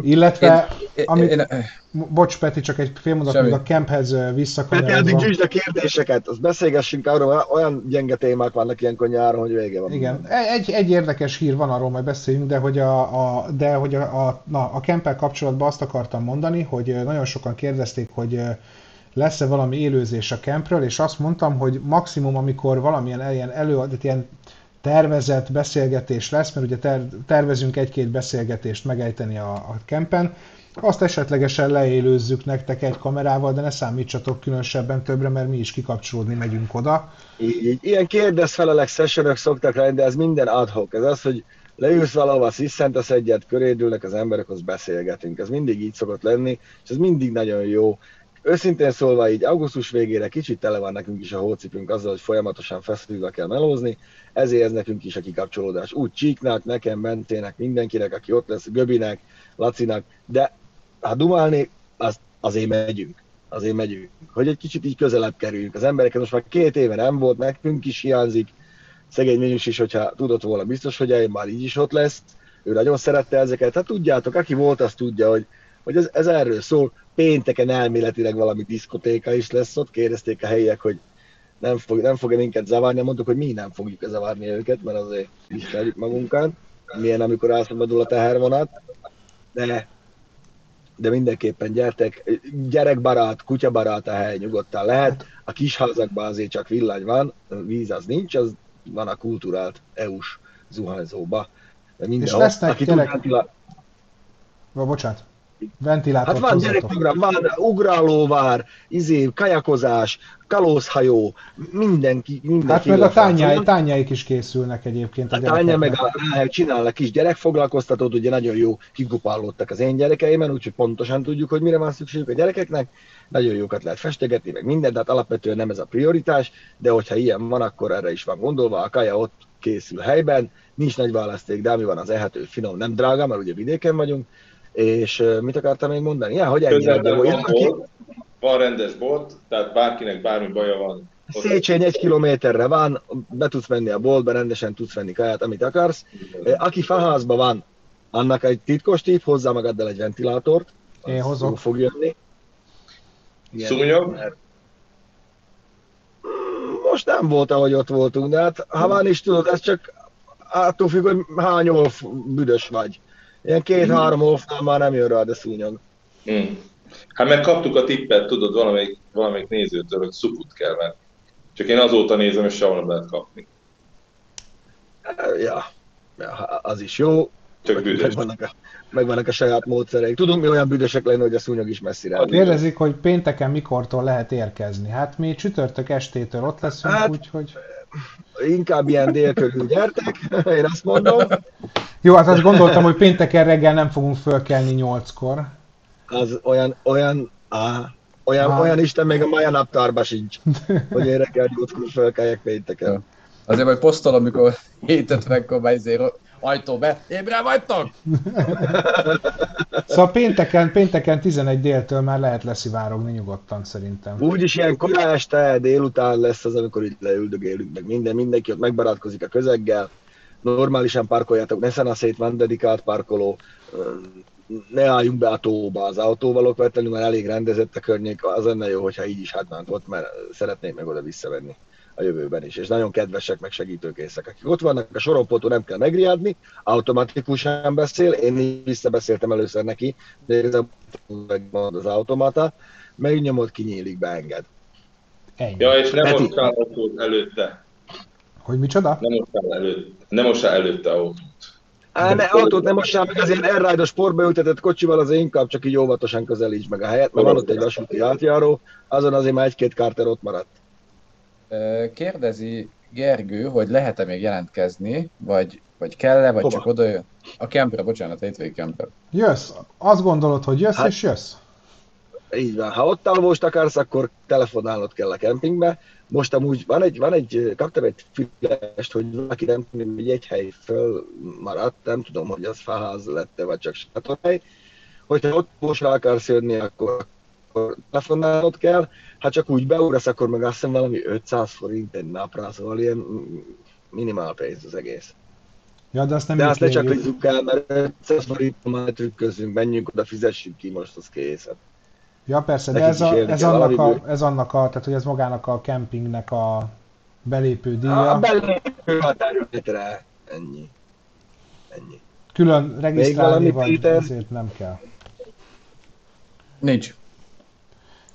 Illetve, én, amit, én, én, bocs Peti, csak egy fél mondat, még a camphez visszakanyarodva. Peti, addig a kérdéseket, azt beszélgessünk arról, olyan gyenge témák vannak ilyenkor nyáron, hogy vége van. Igen, egy, egy érdekes hír van, arról majd beszéljünk, de hogy a, a, de hogy a, a, na, a campel kapcsolatban azt akartam mondani, hogy nagyon sokan kérdezték, hogy lesz-e valami élőzés a campről, és azt mondtam, hogy maximum, amikor valamilyen ilyen elő, ilyen tervezett beszélgetés lesz, mert ugye ter- tervezünk egy-két beszélgetést megejteni a, a campen, azt esetlegesen leélőzzük nektek egy kamerával, de ne számítsatok különösebben többre, mert mi is kikapcsolódni megyünk oda. Így, ilyen kérdezfelelek sessionök szoktak lenni, de ez minden adhok. Ez az, hogy leülsz valahova, sziszentesz egyet, körédülnek az emberek, az beszélgetünk. Ez mindig így szokott lenni, és ez mindig nagyon jó. Őszintén szólva így augusztus végére kicsit tele van nekünk is a hócipünk azzal, hogy folyamatosan feszülve kell melózni, ezért ez nekünk is a kikapcsolódás. Úgy Csíknak, nekem, Bentének, mindenkinek, aki ott lesz, Göbinek, Lacinak, de ha dumálni, az, azért megyünk. Azért megyünk. Hogy egy kicsit így közelebb kerüljünk. Az embereket most már két éve nem volt, nekünk is hiányzik. Szegény Minus is, hogyha tudott volna, biztos, hogy eljön, már így is ott lesz. Ő nagyon szerette ezeket. Hát tudjátok, aki volt, az tudja, hogy, hogy ez, ez erről szól. Pénteken elméletileg valami diszkotéka is lesz ott. Kérdezték a helyiek, hogy nem, fog, nem fogja minket zavarni, mondtuk, hogy mi nem fogjuk zavarni őket, mert azért ismerjük magunkat, milyen amikor elszabadul a tehervonat, de, de mindenképpen gyertek, gyerekbarát, kutyabarát a hely nyugodtan lehet, a kis házakban azért csak villany van, víz az nincs, az van a kulturált EU-s zuhanyzóba. De minden, És lesznek aki tényleg... Tud, bocsánat. Ventilátor Hát van gyerekprogram, van ugrálóvár, izé, kajakozás, kalózhajó, mindenki, mindenki. Hát meg a tányáj, tányáik is készülnek egyébként. A, a tányá meg a, csinálnak kis gyerekfoglalkoztatót, ugye nagyon jó kigupálódtak az én gyerekeimen, úgyhogy pontosan tudjuk, hogy mire van szükségük a gyerekeknek. Nagyon jókat lehet festegetni, meg minden, tehát alapvetően nem ez a prioritás, de hogyha ilyen van, akkor erre is van gondolva. A kaja ott készül helyben, nincs nagy választék, de ami van az ehető, finom, nem drága, mert ugye vidéken vagyunk, és mit akartam még mondani? Ja, hogy ennyi van, van, ki... van rendes bolt, tehát bárkinek bármi baja van. Széchenyi egy kilométerre van, be tudsz menni a boltba, rendesen tudsz venni kaját, amit akarsz. Aki faházban van, annak egy titkos tip, hozzá magaddal egy ventilátort. Én hozok. fog jönni. Szúnyog? Most nem volt, ahogy ott voltunk, de hát ha van is tudod, ez csak attól függ, hogy hány büdös vagy. Ilyen két-három offnál már nem jön rá, de szúnyog. Hmm. Hát meg kaptuk a tippet, tudod, valamelyik, valamelyik nézőtől, hogy szuput kell venni. Csak én azóta nézem, és sehol nem lehet kapni. Ja, ja az is jó. Csak büdös. Megvannak a, megvannak a saját módszereik. Tudunk mi olyan büdösek lenni, hogy a szúnyog is messzire hát Kérdezik, hogy pénteken mikortól lehet érkezni. Hát mi csütörtök estétől ott leszünk, hát, úgyhogy... Inkább ilyen délkörül gyertek, én azt mondom. Jó, hát azt gondoltam, hogy pénteken reggel nem fogunk fölkelni nyolckor. Az olyan, olyan, á, olyan, ah. olyan Isten még a Maja naptárba sincs, hogy én reggel nyolckor fölkeljek pénteken. Azért majd posztol, amikor 7.50-kor beizér ajtó be, ébre vagytok? szóval pénteken, pénteken 11 déltől már lehet leszivárogni nyugodtan szerintem. Úgyis ilyen korán este, délután lesz az, amikor itt leüldögélünk, meg minden, mindenki ott megbarátkozik a közeggel, normálisan parkoljátok, ne a szét van dedikált parkoló, ne álljunk be a tóba az autóval okvetlenül, mert elég rendezett a környék, az lenne jó, hogyha így is hátnánt ott, mert szeretnék meg oda visszavenni a jövőben is, és nagyon kedvesek, meg segítőkészek. Akik ott vannak, a sorompótó nem kell megriadni, automatikusan beszél, én így visszabeszéltem először neki, de ez az automata, megnyomod, kinyílik, beenged. Ennyi. Ja, és nem most előtte. Hogy micsoda? Nem mostál előtt, nem mostál előtte autót. Á, ne, autót nem mossál meg, azért airride a sportba ültetett kocsival az inkább csak így óvatosan közelíts meg a helyet, mert van ott egy vasúti átjáró, azon azért már egy-két kárter ott maradt. Kérdezi Gergő, hogy lehet-e még jelentkezni, vagy, vagy kell-e, vagy Hova? csak oda jön? A kempre, bocsánat, a hétvégi kemper. Jössz. Azt gondolod, hogy jössz, hát, és jössz? Így van. Ha ott alvóst akarsz, akkor telefonálnod kell a kempingbe. Most amúgy van egy, van egy kaptam egy fülest, hogy valaki nem tudom, hogy egy hely föl maradt, nem tudom, hogy az faház lett vagy csak sátorhely. Hogyha ott most akarsz jönni, akkor, akkor telefonálnod kell. Ha csak úgy beugrasz, akkor meg azt hiszem valami 500 forint egy napra, szóval ilyen minimál pénz az egész. Ja, de azt nem de azt ne csak el, mert 500 forint már trükközünk, menjünk oda, fizessük ki most az készet. Ja persze, de ez, a, ez, annak a, ez annak a, tehát hogy ez magának a kempingnek a belépő díja. A belépő határőrre, ennyi. Ennyi. Külön regisztrálni vagy ezért nem kell. Nincs.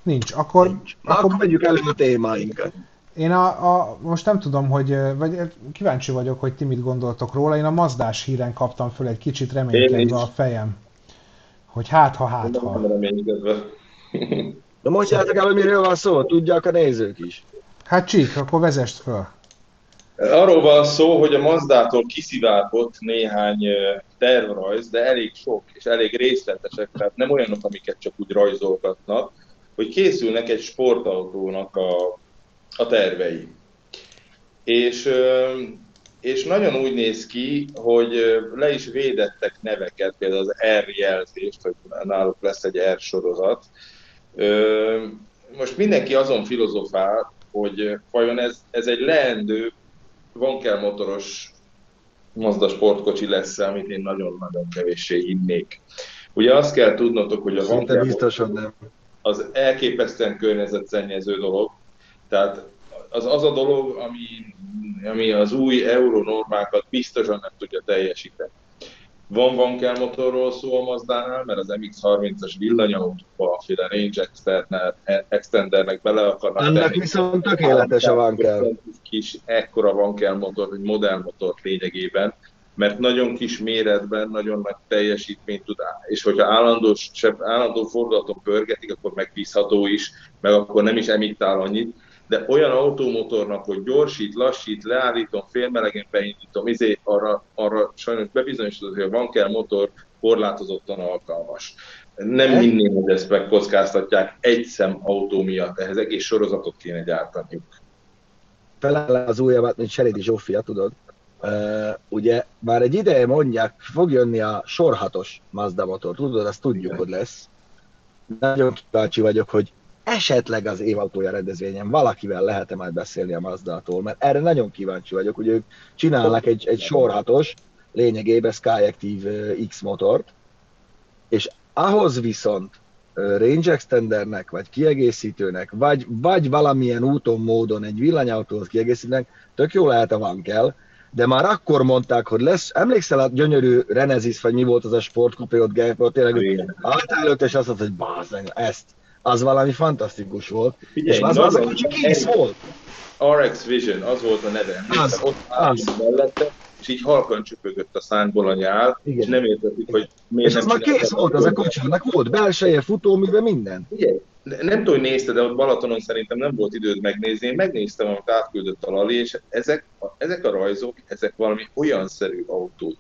Nincs. Akkor, Nincs. akkor, akkor megyük elő a témáinkat. Én a, a, most nem tudom, hogy, vagy kíváncsi vagyok, hogy ti mit gondoltok róla. Én a Mazdás híren kaptam föl egy kicsit reménykedve a fejem. Hogy hát ha, hát ha. Na mondjátok el, hogy miről van szó, tudják a nézők is. Hát csík, akkor vezest fel. Arról van szó, hogy a Mazdától kiszivárgott néhány tervrajz, de elég sok és elég részletesek, tehát nem olyanok, amiket csak úgy rajzolgatnak, hogy készülnek egy sportautónak a, a tervei. És, és nagyon úgy néz ki, hogy le is védettek neveket, például az R jelzést, hogy náluk lesz egy R sorozat, most mindenki azon filozofál, hogy vajon ez, ez egy leendő, Vankel motoros Mazda sportkocsi lesz, amit én nagyon-nagyon kevéssé hinnék. Ugye azt kell tudnotok, hogy a Vankel biztos, nem. Az elképesztően környezetszennyező dolog, tehát az az a dolog, ami, ami az új euronormákat biztosan nem tudja teljesíteni. Van van kell motorról szó a Mazdánál, mert az MX-30-as villanyautóba, a range extendernek bele akarnak Ennek tenni. viszont tökéletes a van kell. Kis ekkora van kell motor, hogy modellmotor lényegében, mert nagyon kis méretben nagyon nagy teljesítményt tud, és hogyha állandó, állandó fordulaton pörgetik, akkor megbízható is, meg akkor nem is emittál annyit, de olyan automotornak, hogy gyorsít, lassít, leállítom, félmelegen beindítom, izé, arra, arra sajnos bebizonyosodott, hogy a van kell motor korlátozottan alkalmas. Nem hogy ezt megkockáztatják egy szem autó miatt, ehhez egész sorozatot kéne gyártaniuk. Fele az újabbat, mint Seredi Zsófia, tudod? Uh, ugye már egy ideje mondják, fog jönni a sorhatos Mazda motor, tudod, azt tudjuk, hogy lesz. Nagyon kíváncsi vagyok, hogy esetleg az évautója rendezvényen valakivel lehet-e majd beszélni a Mazda-tól, mert erre nagyon kíváncsi vagyok, hogy ők csinálnak egy, egy sorhatos, lényegében Skyactiv X motort, és ahhoz viszont range extendernek, vagy kiegészítőnek, vagy, vagy valamilyen úton, módon egy villanyautóhoz kiegészítőnek, tök jó lehet a van kell, de már akkor mondták, hogy lesz, emlékszel a gyönyörű Renezis, vagy mi volt az a sportkupé ott Gejpől, tényleg, álltál és azt mondta, hogy báz, ezt, az valami fantasztikus volt. Figyelj, és az, az, az kicsi kész volt. RX Vision, az volt a neve. Az, ott az. mellette, és így halkan csöpögött a szánkból a nyál, Igen. és nem értettük, hogy miért és ez már kész volt az a kocsinak, volt belseje, futóműve, minden. Igen. Nem tudom, hogy nézte, de ott Balatonon szerintem nem volt időd megnézni. Én megnéztem, amit átküldött a Lali, és ezek, ezek a rajzok, ezek valami olyan szerű autót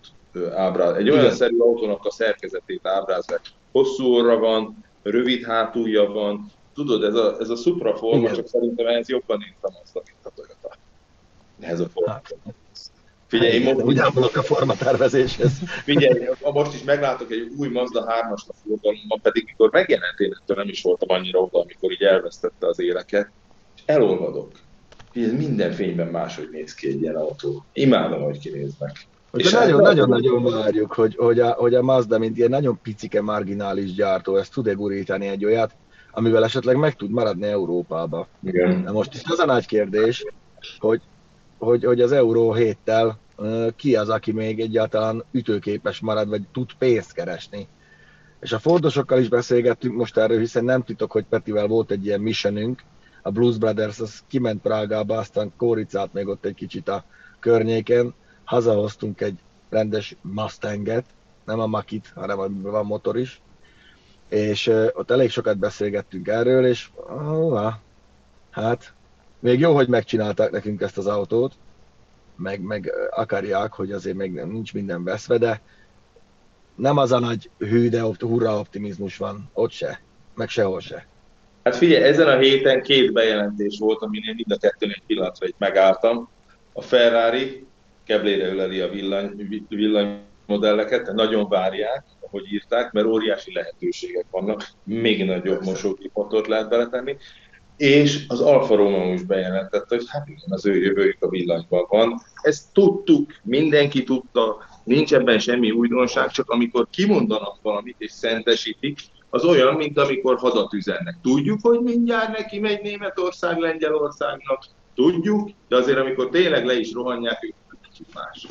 ábráz, egy olyan Igen. szerű autónak a szerkezetét ábrázolják. Hosszú orra van, rövid hátulja van, tudod, ez a, ez a Supra forma, csak szerintem ez jobban a Mazda, mint a Toyota. Ez a forma. Hát. Figyelj, én most... Úgy a formatervezéshez. Figyelj, most is meglátok egy új Mazda 3-as a forgalomban, pedig mikor megjelent én nem is voltam annyira oda, amikor így elvesztette az éleket, és elolvadok. Figyelj, minden fényben máshogy néz ki egy ilyen autó. Imádom, hogy kinéznek. És nagyon-nagyon-nagyon várjuk, hogy, hogy, a, hogy a Mazda, mint ilyen nagyon picike marginális gyártó, ezt tud-e gurítani egy olyat, amivel esetleg meg tud maradni Európába. Igen. Na most itt az a nagy kérdés, hogy, hogy, hogy az Euró 7-tel ki az, aki még egyáltalán ütőképes marad, vagy tud pénzt keresni. És a Fordosokkal is beszélgettünk most erről, hiszen nem titok, hogy Petivel volt egy ilyen missionünk, a Blues Brothers az kiment Prágába, aztán kóricált még ott egy kicsit a környéken, hazahoztunk egy rendes Mustanget, nem a Makit, hanem amiben van motor is, és ott elég sokat beszélgettünk erről, és uh, hát még jó, hogy megcsinálták nekünk ezt az autót, meg, meg akarják, hogy azért még nincs minden veszve, de nem az a nagy hű, de hurra optimizmus van, ott se, meg sehol se. Hát figyelj, ezen a héten két bejelentés volt, aminél mind a kettőn egy pillanatra itt megálltam. A Ferrari keblére öleli a villany, villanymodelleket, nagyon várják, ahogy írták, mert óriási lehetőségek vannak, még nagyobb mosókipotort lehet beletenni, és az Alfa Romeo is bejelentette, hogy hát igen, az ő jövőjük a villanyban van. Ezt tudtuk, mindenki tudta, nincs ebben semmi újdonság, csak amikor kimondanak valamit és szentesítik, az olyan, mint amikor hadat üzennek. Tudjuk, hogy mindjárt neki megy Németország Lengyelországnak, tudjuk, de azért amikor tényleg le is rohanják, ők kicsit más.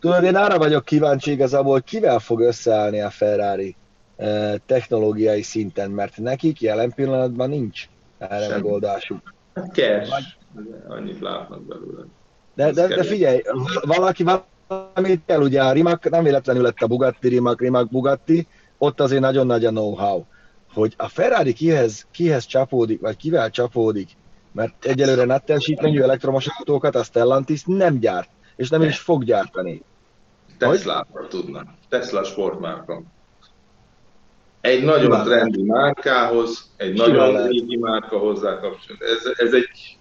Tudod, én arra vagyok kíváncsi igazából, hogy kivel fog összeállni a Ferrari eh, technológiai szinten, mert nekik jelen pillanatban nincs erre megoldásuk. Hát cash, annyit látnak belőle. De, de, de figyelj, valaki valamit kell, ugye a Rimac nem véletlenül lett a Bugatti, Rimac, Rimac, Bugatti, ott azért nagyon nagy a know-how, hogy a Ferrari kihez, kihez csapódik, vagy kivel csapódik, mert egyelőre net teljesítményű elektromos autókat a Stellantis nem gyárt, és nem is fog gyártani. tesla tudna. Tesla sportmárka egy nagyon Simán. trendi márkához, egy Simán nagyon lehet. régi márka hozzá kapcsolatban. Ez, ez egy,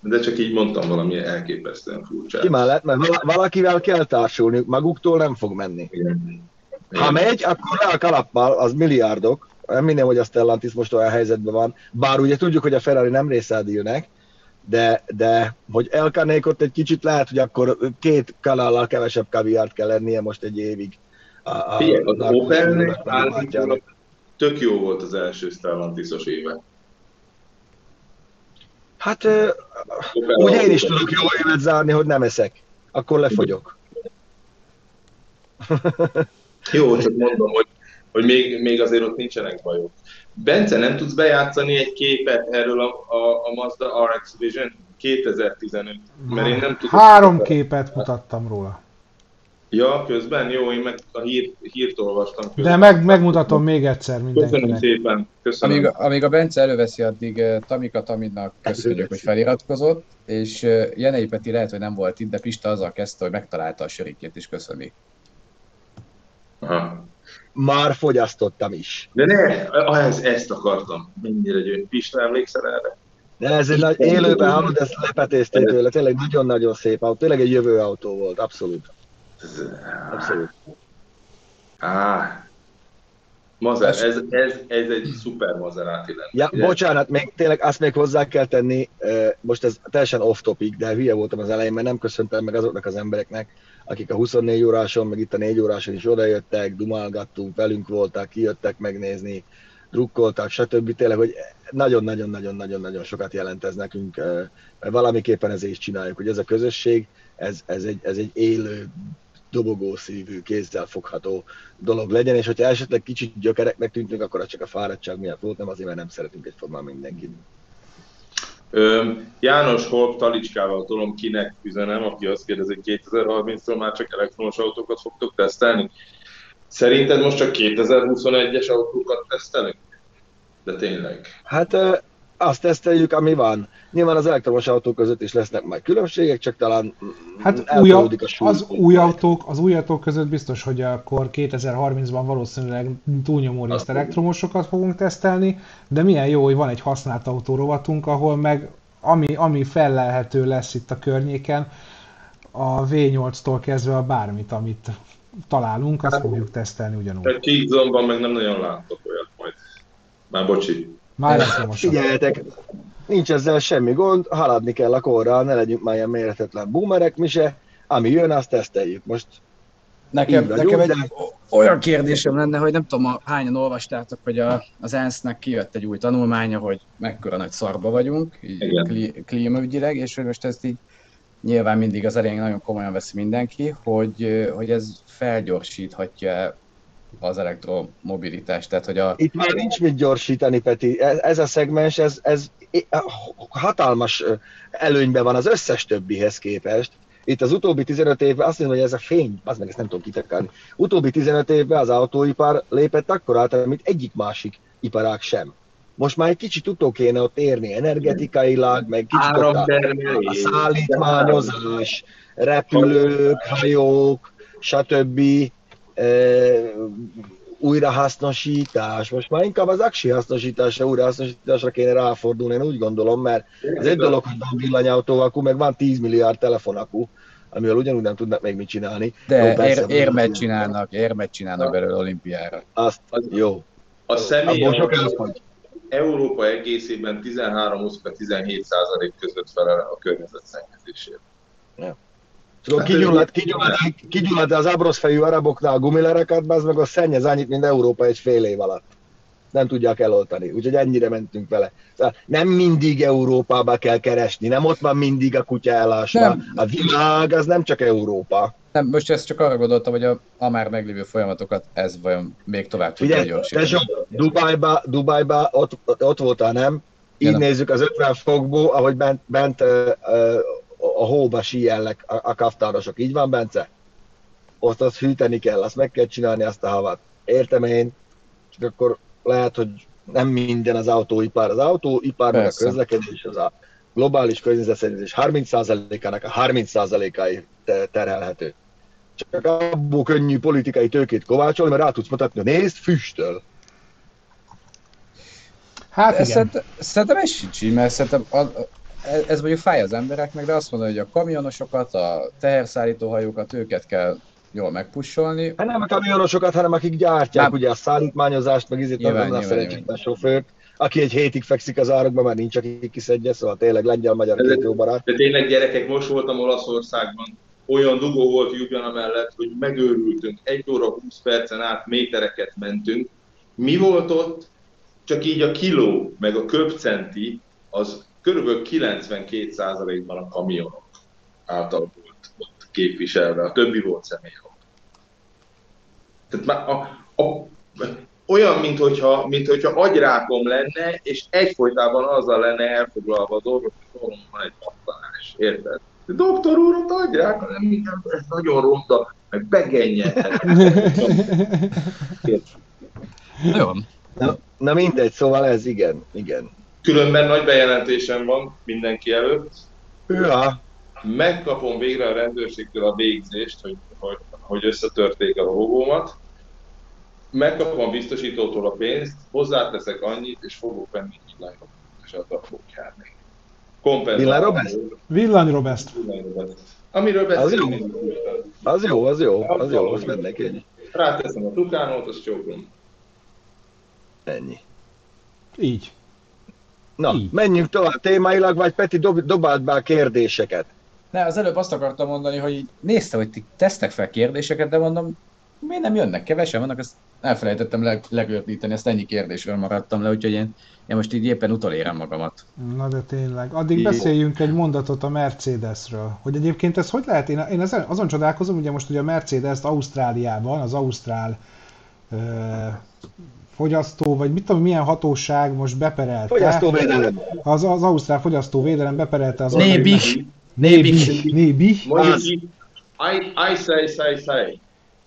de csak így mondtam valami elképesztően furcsa. Simán lehet, mert valakivel kell társulni, maguktól nem fog menni. Igen. Ha megy, akkor a kalappal, az milliárdok, nem minden, hogy a Stellantis most olyan helyzetben van, bár ugye tudjuk, hogy a Ferrari nem része a dealnek, de, de hogy elkannék ott egy kicsit lehet, hogy akkor két kanállal kevesebb kaviárt kell lennie most egy évig. A, a, Figyelj, az Opelnek tök jó volt az első Stellantisos éve. Hát uh, úgy én is tudok jó évet zárni, hogy nem eszek. Akkor lefogyok. jó, csak mondom, hogy, hogy még, még azért ott nincsenek bajok. Bence, nem tudsz bejátszani egy képet erről a, a, a Mazda RX Vision 2015? Mert én nem tudom. Három képet mutattam róla. Ja, közben? Jó, én meg a hír, hírt olvastam. Közben. De meg, megmutatom még egyszer mindenkinek. Köszönöm szépen. Köszönöm. Amíg, amíg a Bence előveszi, addig uh, Tamika Tamidnak köszönjük, hogy feliratkozott, és uh, Jenei Peti lehet, hogy nem volt itt, de Pista azzal kezdte, hogy megtalálta a sörikét, és köszöni. Aha. Már fogyasztottam is. De ne, ah, ez, ezt akartam. Mennyire gyönyörű. Pista, emlékszel erre? De ez egy nagy élőben hallod, ezt lepetéztél tőle, tényleg nagyon-nagyon szép autó, tényleg egy jövő autó volt, abszolút. Abszolút. Á, Mazer, ez, ez, ez egy szuper Maserati lenne. Ja, ugye? bocsánat, még tényleg azt még hozzá kell tenni, most ez teljesen off topic, de hülye voltam az elején, mert nem köszöntem meg azoknak az embereknek, akik a 24 óráson, meg itt a 4 óráson is odajöttek, dumálgattunk, velünk voltak, kijöttek megnézni, drukkoltak, stb. Tényleg, hogy nagyon-nagyon-nagyon-nagyon-nagyon sokat jelent ez nekünk, mert valamiképpen ezért is csináljuk, hogy ez a közösség, ez, ez, egy, ez egy élő dobogó szívű, kézzel fogható dolog legyen, és hogyha esetleg kicsit gyökereknek tűntünk, akkor az csak a fáradtság miatt volt, nem azért, mert nem szeretünk egyformán mindenkit. János Holp talicskával tudom, kinek üzenem, aki azt kérdezi, hogy 2030-tól már csak elektromos autókat fogtok tesztelni. Szerinted most csak 2021-es autókat tesztelünk? De tényleg. Hát azt teszteljük, ami van. Nyilván az elektromos autók között is lesznek majd különbségek, csak talán hát új, a az új autók, az új autók között biztos, hogy akkor 2030-ban valószínűleg túlnyomó részt elektromosokat fogunk tesztelni, de milyen jó, hogy van egy használt autó rovatunk, ahol meg ami, ami fellelhető lesz itt a környéken, a V8-tól kezdve a bármit, amit találunk, azt fogjuk tesztelni ugyanúgy. Egy Kingdomban meg nem nagyon látok olyat majd. Már bocsi. Már most. Figyeljetek, nincs ezzel semmi gond, haladni kell a korral, ne legyünk már ilyen méretetlen boomerek mi se. Ami jön, azt teszteljük. Most Nekem, nekem egy de... olyan kérdésem lenne, hogy nem tudom, a, hányan olvastátok, hogy a, az ENSZ-nek kijött egy új tanulmánya, hogy mekkora nagy szarba vagyunk, így klímaügyileg, és hogy most ezt így nyilván mindig az elején nagyon komolyan veszi mindenki, hogy, hogy ez felgyorsíthatja az elektromobilitást. Tehát, hogy a... Itt már nincs mit gyorsítani, Peti. Ez, ez a szegmens, ez, ez hatalmas előnyben van az összes többihez képest. Itt az utóbbi 15 évben azt mondom, hogy ez a fény, az meg ezt nem tudom kitekálni. Utóbbi 15 évben az autóipar lépett akkor át, mint egyik másik iparág sem most már egy kicsit utó kéne ott érni energetikailag, meg kicsit ott a, a szállítmányozás, repülők, hajók, stb. Újrahasznosítás. Most már inkább az aksi hasznosításra, újrahasznosításra kéne ráfordulni, én úgy gondolom, mert ez egy dolog, hogy van villanyautó, akkor meg van 10 milliárd telefonakú, amivel ugyanúgy nem tudnak még mit csinálni. De jó, persze, ér, érmet csinálnak, érmet csinálnak belőle olimpiára. Azt, jó. A személy, Európa egészében 13-17 százalék között felel a környezet szennyezésért. Ja. Tudod, kigyulladt, kigyulladt, kigyulladt az abroszfejű araboknál a gumilereket, az meg a szennyez annyit, mint Európa egy fél év alatt. Nem tudják eloltani, úgyhogy ennyire mentünk vele. Szóval nem mindig Európába kell keresni, nem ott van mindig a kutya elásva. Nem. A világ az nem csak Európa. Nem, most ezt csak arra gondoltam, hogy a, a már meglévő folyamatokat ez vajon még tovább tudja gyorsítani. Dubájba, Dubájba ott, ott voltál, nem? Így ja, nézzük az 50 fokból, ahogy bent, bent uh, uh, a hóba síjellek a, a kaftárosok. Így van, Bence? Ott azt hűteni kell, azt meg kell csinálni, azt a havat. Értem én, csak akkor lehet, hogy nem minden az autóipar. Az autóipar, meg a közlekedés, az a globális környezetszennyezés 30%-ának a 30%-ai terhelhető. Csak abból könnyű politikai tőkét kovácsolni, mert rá tudsz mutatni, nézd, füstöl. Hát igen. Szerintem, szerintem ez sincs így, mert szerintem ez, mondjuk fáj az embereknek, de azt mondom, hogy a kamionosokat, a teherszállítóhajókat, őket kell jól megpussolni. Hát nem a kamionosokat, hanem akik gyártják nem. ugye a szállítmányozást, meg ezért nem a szerencsétlen sofőrt, aki egy hétig fekszik az árokban, mert nincs, aki kiszedje, szóval tényleg lengyel-magyar két jó barát. De tényleg gyerekek, most voltam Olaszországban, olyan dugó volt Ljubljana mellett, hogy megőrültünk, egy óra 20 percen át métereket mentünk. Mi volt ott? Csak így a kiló, meg a köpcenti, az körülbelül 92%-ban a kamionok által volt ott képviselve, a többi volt személyautó. Tehát már a, a, olyan, mint hogyha, mint hogyha agyrákom lenne, és egyfolytában azzal lenne elfoglalva az orvos, hogy van egy pattanás, érted? Doktor úr, ott agyrák, nem minden, ez nagyon ronda, meg begenje. Jó. Na, na mindegy, szóval ez igen, igen. Különben nagy bejelentésem van mindenki előtt. Ja. Megkapom végre a rendőrségtől a végzést, hogy, hogy, hogy összetörték a logómat. Megkapom a biztosítótól a pénzt, hozzáteszek annyit, és fogok venni villanyrobost, és azzal fogok járni. Villanyrobest? Villanyrobest. Amiről beszélünk. Az jó, az jó, az jó, az mennek egy. Ráteszem a tukánót, az csókolom. Ennyi. Így. Na, Így. menjünk tovább témailag, vagy Peti, dob, dobáld be a kérdéseket. Ne, az előbb azt akartam mondani, hogy nézte, hogy ti tesztek fel kérdéseket, de mondom, miért nem jönnek? Kevesen vannak, ezt elfelejtettem leg, legördíteni, ezt ennyi kérdésről maradtam le, úgyhogy én, én most így éppen utolérem magamat. Na de tényleg. Addig beszéljünk egy mondatot a Mercedesről. Hogy egyébként ez hogy lehet? Én, én azon csodálkozom, ugye most ugye a Mercedes Ausztráliában, az Ausztrál fogyasztó, vagy mit tudom, milyen hatóság most beperelte. Fogyasztóvédelem. Az, az Ausztrál Fogyasztóvédelem beperelte az... Nébik. Nébik. Nébik. I, I say, say, say.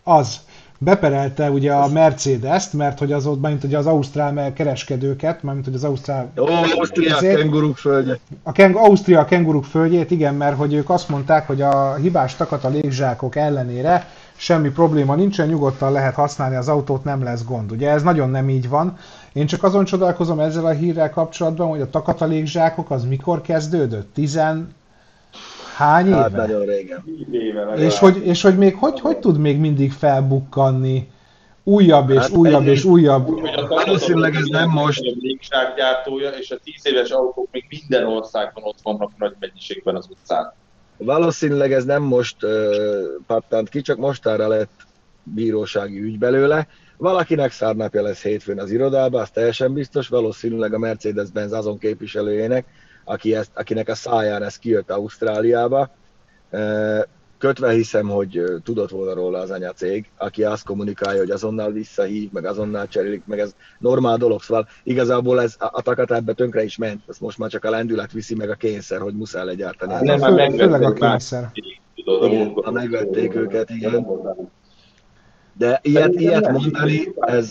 Az beperelte ugye a Mercedes-t, mert hogy az ott, mint ugye az ausztrál kereskedőket, mint hogy az ausztrál... Ó, Ausztria a kenguruk földje. A keng, Ausztria a kenguruk földjét, igen, mert hogy ők azt mondták, hogy a hibás takat a légzsákok ellenére semmi probléma nincsen, nyugodtan lehet használni az autót, nem lesz gond. Ugye ez nagyon nem így van. Én csak azon csodálkozom ezzel a hírrel kapcsolatban, hogy a takatalékzsákok az mikor kezdődött? Tizen Hány éve? Hát nagyon régen. Éve és, hogy, és hogy még hogy, hogy tud még mindig felbukkanni újabb és hát újabb és újabb. Valószínűleg ez nem most. A gyártója, és a 10 éves autók még minden országban ott vannak nagy mennyiségben az utcán. Valószínűleg ez nem most pattant ki, csak mostára lett bírósági ügy belőle. Valakinek szárnapja lesz hétfőn az irodába, az teljesen biztos, valószínűleg a Mercedes-Benz azon képviselőjének, aki ezt, akinek a száján ez kijött Ausztráliába. Kötve hiszem, hogy tudott volna róla az anyacég, aki azt kommunikálja, hogy azonnal visszahív, meg azonnal cserélik, meg ez normál dolog, szóval igazából ez a takat ebbe tönkre is ment, ezt most már csak a lendület viszi, meg a kényszer, hogy muszáj legyártani. Hát nem, fő, főleg a kényszer. Igen, ha megvették őket, igen. De ilyet, ilyet mondani, ez...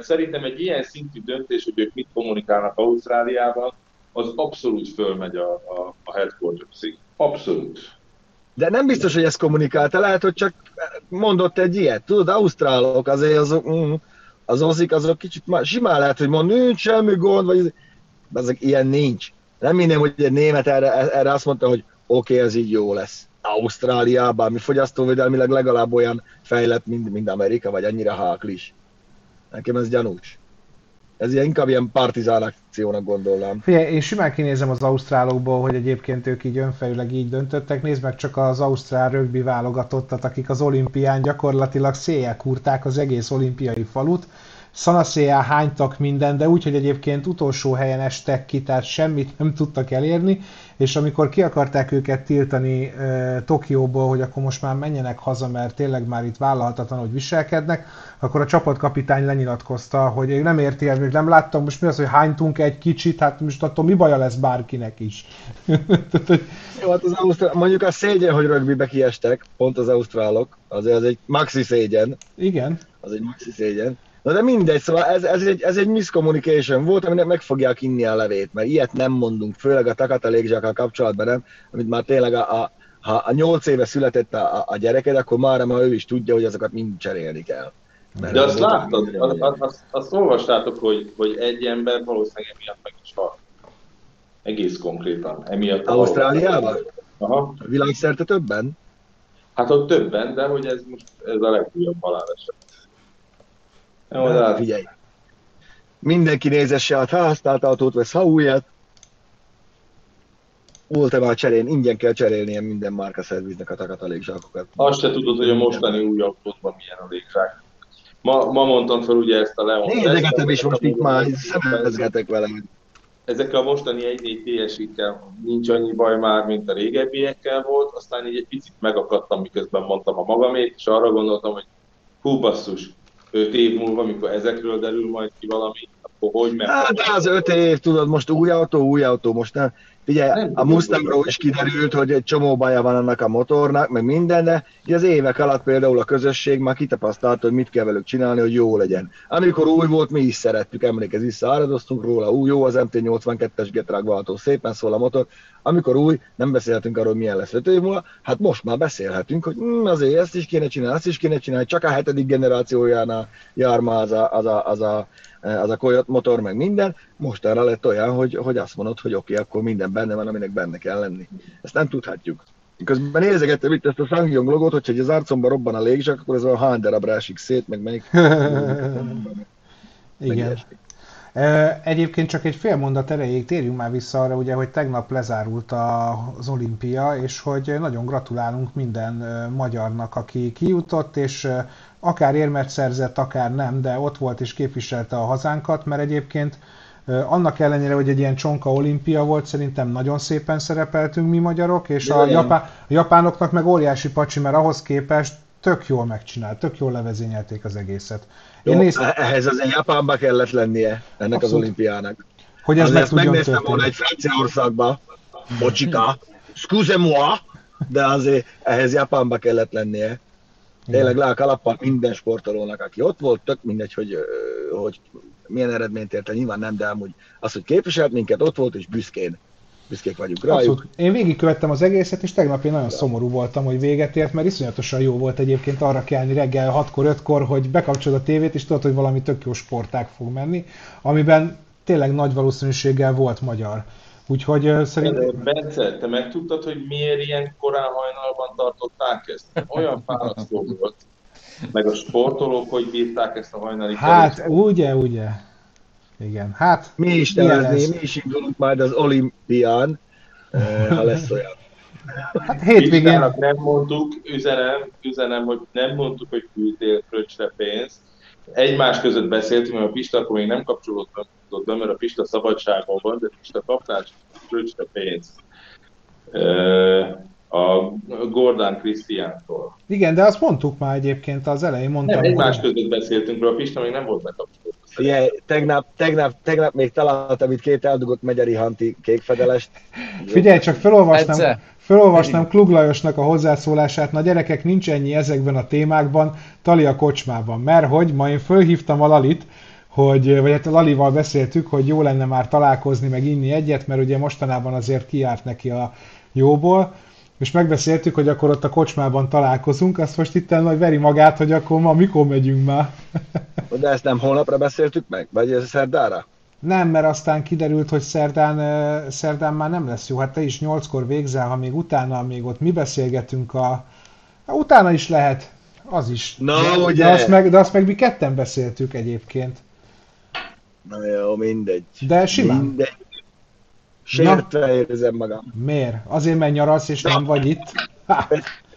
Szerintem egy ilyen szintű döntés, hogy ők mit kommunikálnak Ausztráliában, az abszolút fölmegy a, a, a headquarters-ig. Abszolút. De nem biztos, hogy ezt kommunikálta, lehet, hogy csak mondott egy ilyet. Tudod, ausztrálok azért azok, mm, az ozik, azok kicsit már simán lehet, hogy mond, nincs semmi gond, vagy azok ilyen nincs. Nem minden, hogy egy német erre, erre azt mondta, hogy oké, okay, ez így jó lesz. Ausztráliában, mi fogyasztóvédelmileg legalább olyan fejlett, mint, mint Amerika, vagy annyira háklis. Nekem ez gyanús. Ez ilyen, inkább ilyen partizán akciónak gondolnám. Figyelj, én simán kinézem az ausztrálokból, hogy egyébként ők így önfejűleg így döntöttek. Nézd meg csak az ausztrál rögbi válogatottat, akik az olimpián gyakorlatilag széjjel kurták az egész olimpiai falut szanaszéjjel hánytak minden, de úgy, hogy egyébként utolsó helyen estek ki, tehát semmit nem tudtak elérni, és amikor ki akarták őket tiltani e, Tokióból, hogy akkor most már menjenek haza, mert tényleg már itt vállalhatatlan, hogy viselkednek, akkor a csapatkapitány lenyilatkozta, hogy én nem érti el, még nem láttam, most mi az, hogy hánytunk egy kicsit, hát most attól mi baja lesz bárkinek is. Jó, hát az Ausztrál, mondjuk a szégyen, hogy rögbibe kiestek, pont az ausztrálok, azért az egy maxi szégyen. Igen. Az egy maxi szégyen. Na de mindegy, szóval ez, ez, egy, ez egy miscommunication volt, aminek meg fogják inni a levét, mert ilyet nem mondunk, főleg a Takata légzsákkal kapcsolatban nem, amit már tényleg a, a, ha a nyolc éve született a, a gyereked, akkor már, már ő is tudja, hogy azokat mind cserélni kell. Mert de azt láttad, azt, azt, azt olvastátok, hogy, hogy egy ember valószínűleg emiatt meg is halt. Egész konkrétan. Emiatt Ausztráliában? Aha. Világszerte többen? Hát ott többen, de hogy ez most ez a legújabb haláleset. Jó, de figyelj. Mindenki nézesse át, ha használt autót vesz, ha újat. Volt-e már cserélni, ingyen kell cserélnie minden márka szerviznek a takata légzsákokat. Azt se tudod, hogy a mostani új autódban milyen a légzsák. Ma, ma mondtam fel ugye ezt a Leon. Nézegetem is most itt már, szemezgetek vele. Ezekkel a mostani 1 ts nincs annyi baj már, mint a régebbiekkel volt, aztán így egy picit megakadtam, miközben mondtam a magamét, és arra gondoltam, hogy hú basszus, öt év múlva, amikor ezekről derül majd ki valami, akkor hogy meg... Hát az öt év, tudod, most új autó, új autó, most nem. Ugye nem, a Mustangról is kiderült, hogy egy csomó baja van annak a motornak, meg minden, de az évek alatt például a közösség már kitapasztalta, hogy mit kell velük csinálni, hogy jó legyen. Amikor új volt, mi is szerettük, emlékez vissza, áradoztunk róla, új, jó az MT82-es getrágváltó, szépen szól a motor. Amikor új, nem beszélhetünk arról, milyen lesz öt év múlva, hát most már beszélhetünk, hogy hm, azért ezt is kéne csinálni, azt is kéne csinálni, csak a hetedik generációjánál jár már az a, az a, az a az a Coyote motor, meg minden, most arra lett olyan, hogy, hogy azt mondod, hogy oké, okay, akkor minden benne van, aminek benne kell lenni. Ezt nem tudhatjuk. Közben nézegettem itt ezt a Sangyong logot, hogyha az arcomba robban a légzsak, akkor ez a hány darabra esik szét, meg melyik... Igen. Egyébként csak egy fél mondat erejéig térjünk már vissza arra, ugye, hogy tegnap lezárult az olimpia, és hogy nagyon gratulálunk minden magyarnak, aki kijutott, és akár érmet szerzett, akár nem, de ott volt és képviselte a hazánkat, mert egyébként annak ellenére, hogy egy ilyen csonka olimpia volt, szerintem nagyon szépen szerepeltünk mi magyarok, és a, japán, a japánoknak meg óriási pacsi, mert ahhoz képest tök jól megcsinált, tök jól levezényelték az egészet. Én Jó, néz... Ehhez azért Japánba kellett lennie, ennek Abszolút. az olimpiának. Hogy ez meg megnéztem történni. volna egy Franciaországba, bocsika, excuse moi, de azért ehhez Japánba kellett lennie. Tényleg le a kalappal minden sportolónak, aki ott volt, tök mindegy, hogy, hogy milyen eredményt ért el, nyilván nem, de amúgy az, hogy képviselt minket, ott volt, és büszkén büszkék vagyunk rájuk. Abszolút. Én végigkövettem az egészet, és tegnap én nagyon szomorú voltam, hogy véget ért, mert iszonyatosan jó volt egyébként arra kelni reggel 6-kor, 5-kor, hogy bekapcsolod a tévét, és tudod, hogy valami tök jó sportág fog menni, amiben tényleg nagy valószínűséggel volt magyar. Úgyhogy szerintem... Bence, te megtudtad, hogy miért ilyen korán hajnalban tartották ezt? Olyan fárasztó volt. Meg a sportolók, hogy bírták ezt a hajnali Hát, kerülést. ugye, ugye. Igen, hát... Mi is nevezni, mi is indulunk majd az olimpián, ha lesz olyan. Hát hétvégén... nem mondtuk, üzenem, üzenem, hogy nem mondtuk, hogy küldtél fröccsre pénzt. Egymás között beszéltünk, mert a Pista akkor még nem kapcsolódott be, mert a Pista szabadságon van, de Pista kapnál fröccsre pénzt a Gordon Krisztiántól. Igen, de azt mondtuk már egyébként az elején, mondtam. Nem, egymás között beszéltünk róla, a Pista még nem volt bekapcsolva. Figyelj, tegnap, tegnap, tegnap még találtam itt két eldugott Megyeri Hanti kékfedelest. Figyelj, csak felolvastam, felolvastam Klug Lajosnak a hozzászólását, na gyerekek, nincs ennyi ezekben a témákban, Tali a kocsmában, mert hogy ma én fölhívtam a Lalit, hogy, vagy hát Lalival beszéltük, hogy jó lenne már találkozni, meg inni egyet, mert ugye mostanában azért kiárt neki a jóból, és megbeszéltük, hogy akkor ott a kocsmában találkozunk, azt most itt nagy veri magát, hogy akkor ma mikor megyünk már. De ezt nem holnapra beszéltük meg? Vagy ez szerdára? Nem, mert aztán kiderült, hogy szerdán, szerdán már nem lesz jó. Hát te is nyolckor végzel, ha még utána, még ott mi beszélgetünk a... Hát utána is lehet, az is. Na, de, ugye? De azt, meg, de azt meg mi ketten beszéltük egyébként. Na jó, mindegy. De simán. Mindegy. Sértve érzem magam. Miért? Azért, mert nyaralsz és nem vagy itt?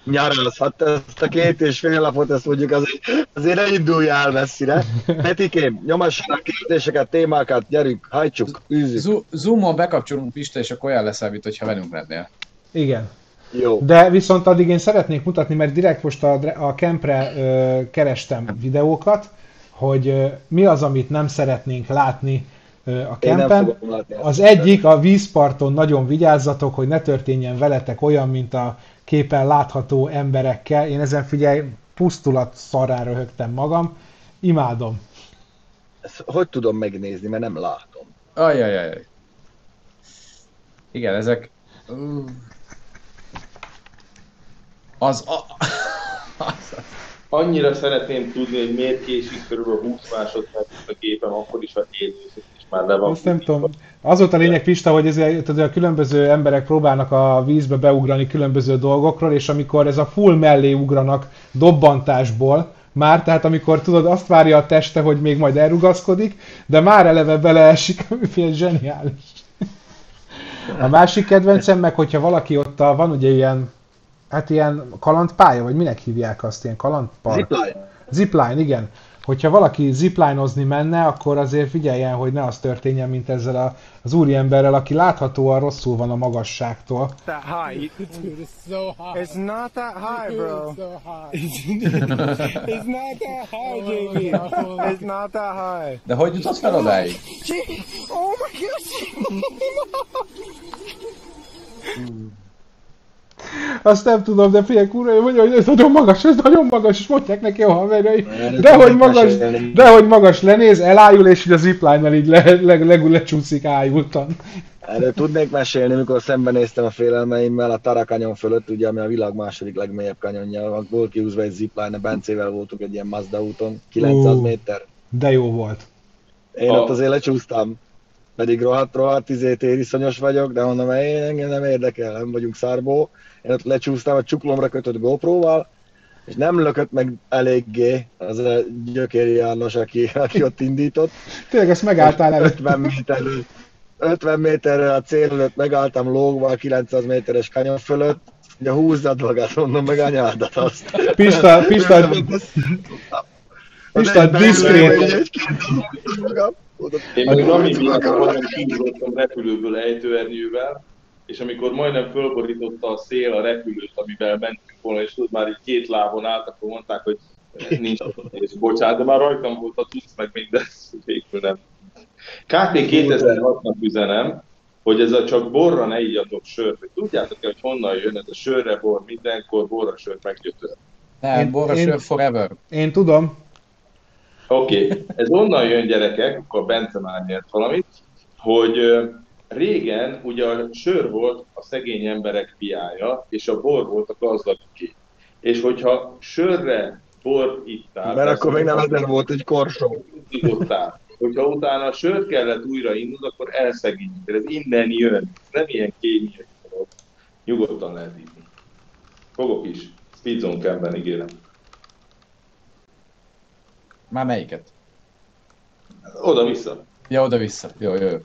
Nyaralsz, hát ezt a két és fél napot, ezt mondjuk azért, azért ne induljál messzire. Petikém, nyomassanak kérdéseket, témákat, gyerünk, hajtsuk, űzzük. Zoomon bekapcsolunk Pista, és akkor olyan leszámít, hogyha velünk lennél. Igen. Jó. De viszont addig én szeretnék mutatni, mert direkt most a, a Kempre ö, kerestem videókat, hogy mi az, amit nem szeretnénk látni a kempen. Az egyik, a vízparton nagyon vigyázzatok, hogy ne történjen veletek olyan, mint a képen látható emberekkel. Én ezen figyelj, pusztulat szarára röhögtem magam. Imádom. Ezt hogy tudom megnézni, mert nem látom. Ajajaj. Igen, ezek... Az... A... az annyira szeretném tudni, hogy miért késik körülbelül 20 másodpercet a képem, akkor is, ha élőzik már le van. Azt nem tudom. Az volt a lényeg, Pista, hogy ezért, a különböző emberek próbálnak a vízbe beugrani különböző dolgokról, és amikor ez a full mellé ugranak dobbantásból, már, tehát amikor tudod, azt várja a teste, hogy még majd elrugaszkodik, de már eleve beleesik, ami zseniális. A másik kedvencem meg, hogyha valaki ott van ugye ilyen, hát ilyen kalandpálya, vagy minek hívják azt, ilyen kalandpark? Zipline. Zipline, igen hogyha valaki ziplinozni menne, akkor azért figyeljen, hogy ne az történjen, mint ezzel a, az úriemberrel, aki láthatóan rosszul van a magasságtól. That high. Dude, it's so high. It's not that high, bro. It's so high. it's not that high, JB. It's not that high. De hogy jutott fel odáig? Oh my gosh! Azt nem tudom, de figyelj, kurva, hogy, hogy ez nagyon magas, ez nagyon magas, és mondják neki a haverjai, de hogy magas, de hogy magas lenéz, elájul, és így a zipline így le, le, le, lecsúszik ájultan. Erről tudnék mesélni, mikor szembenéztem a félelmeimmel a Tarakanyon fölött, ugye, ami a világ második legmélyebb kanyonja, volt kihúzva egy zipline, a Bencével voltunk egy ilyen Mazda úton, 900 uh, méter. De jó volt. Én a... ott azért lecsúsztam pedig rohadt, rohadt, izé, tériszonyos vagyok, de mondom, én engem nem érdekel, nem vagyunk szárbó. Én ott lecsúsztam a csuklomra kötött GoPro-val, és nem lökött meg eléggé az a gyökéri János, aki, aki ott indított. Tényleg ezt megálltál el. 50 méterről, 50 méterre a cél előtt megálltam lógva a 900 méteres kanyon fölött, ugye húzzad magát, mondom meg anyádat azt. Pista, Pista, Pista, diszkrét. Én meg Namibiában voltam kinyitottam repülőből ejtőernyővel, és amikor majdnem fölborította a szél a repülőt, amivel mentünk volna, és tudod, már így két lábon állt, akkor mondták, hogy nincs, és bocsánat, de már rajtam volt a tudsz meg minden, végül nem. KT 2006-nak üzenem, hogy ez a csak borra ne igyatok sört, hogy tudjátok-e, hogy honnan jön ez a sörre bor, mindenkor borra sör meggyötör. Nem, borra sör forever. Én tudom. Oké, okay. ez onnan jön gyerekek, akkor Bence már nyert valamit, hogy régen ugye a sör volt a szegény emberek piája, és a bor volt a gazdagoké. És hogyha sörre bor ittál... Mert akkor még nem ezen volt egy korsó. Igottál. Hogyha utána a sört kellett újra innod, akkor elszegényít. Ez innen jön. Nem ilyen kémiai dolog. Nyugodtan lehet inni. Fogok is. Speedzone Camben ígérem. Már melyiket? Oda-vissza. Ja, oda-vissza. Jó, jó, jó.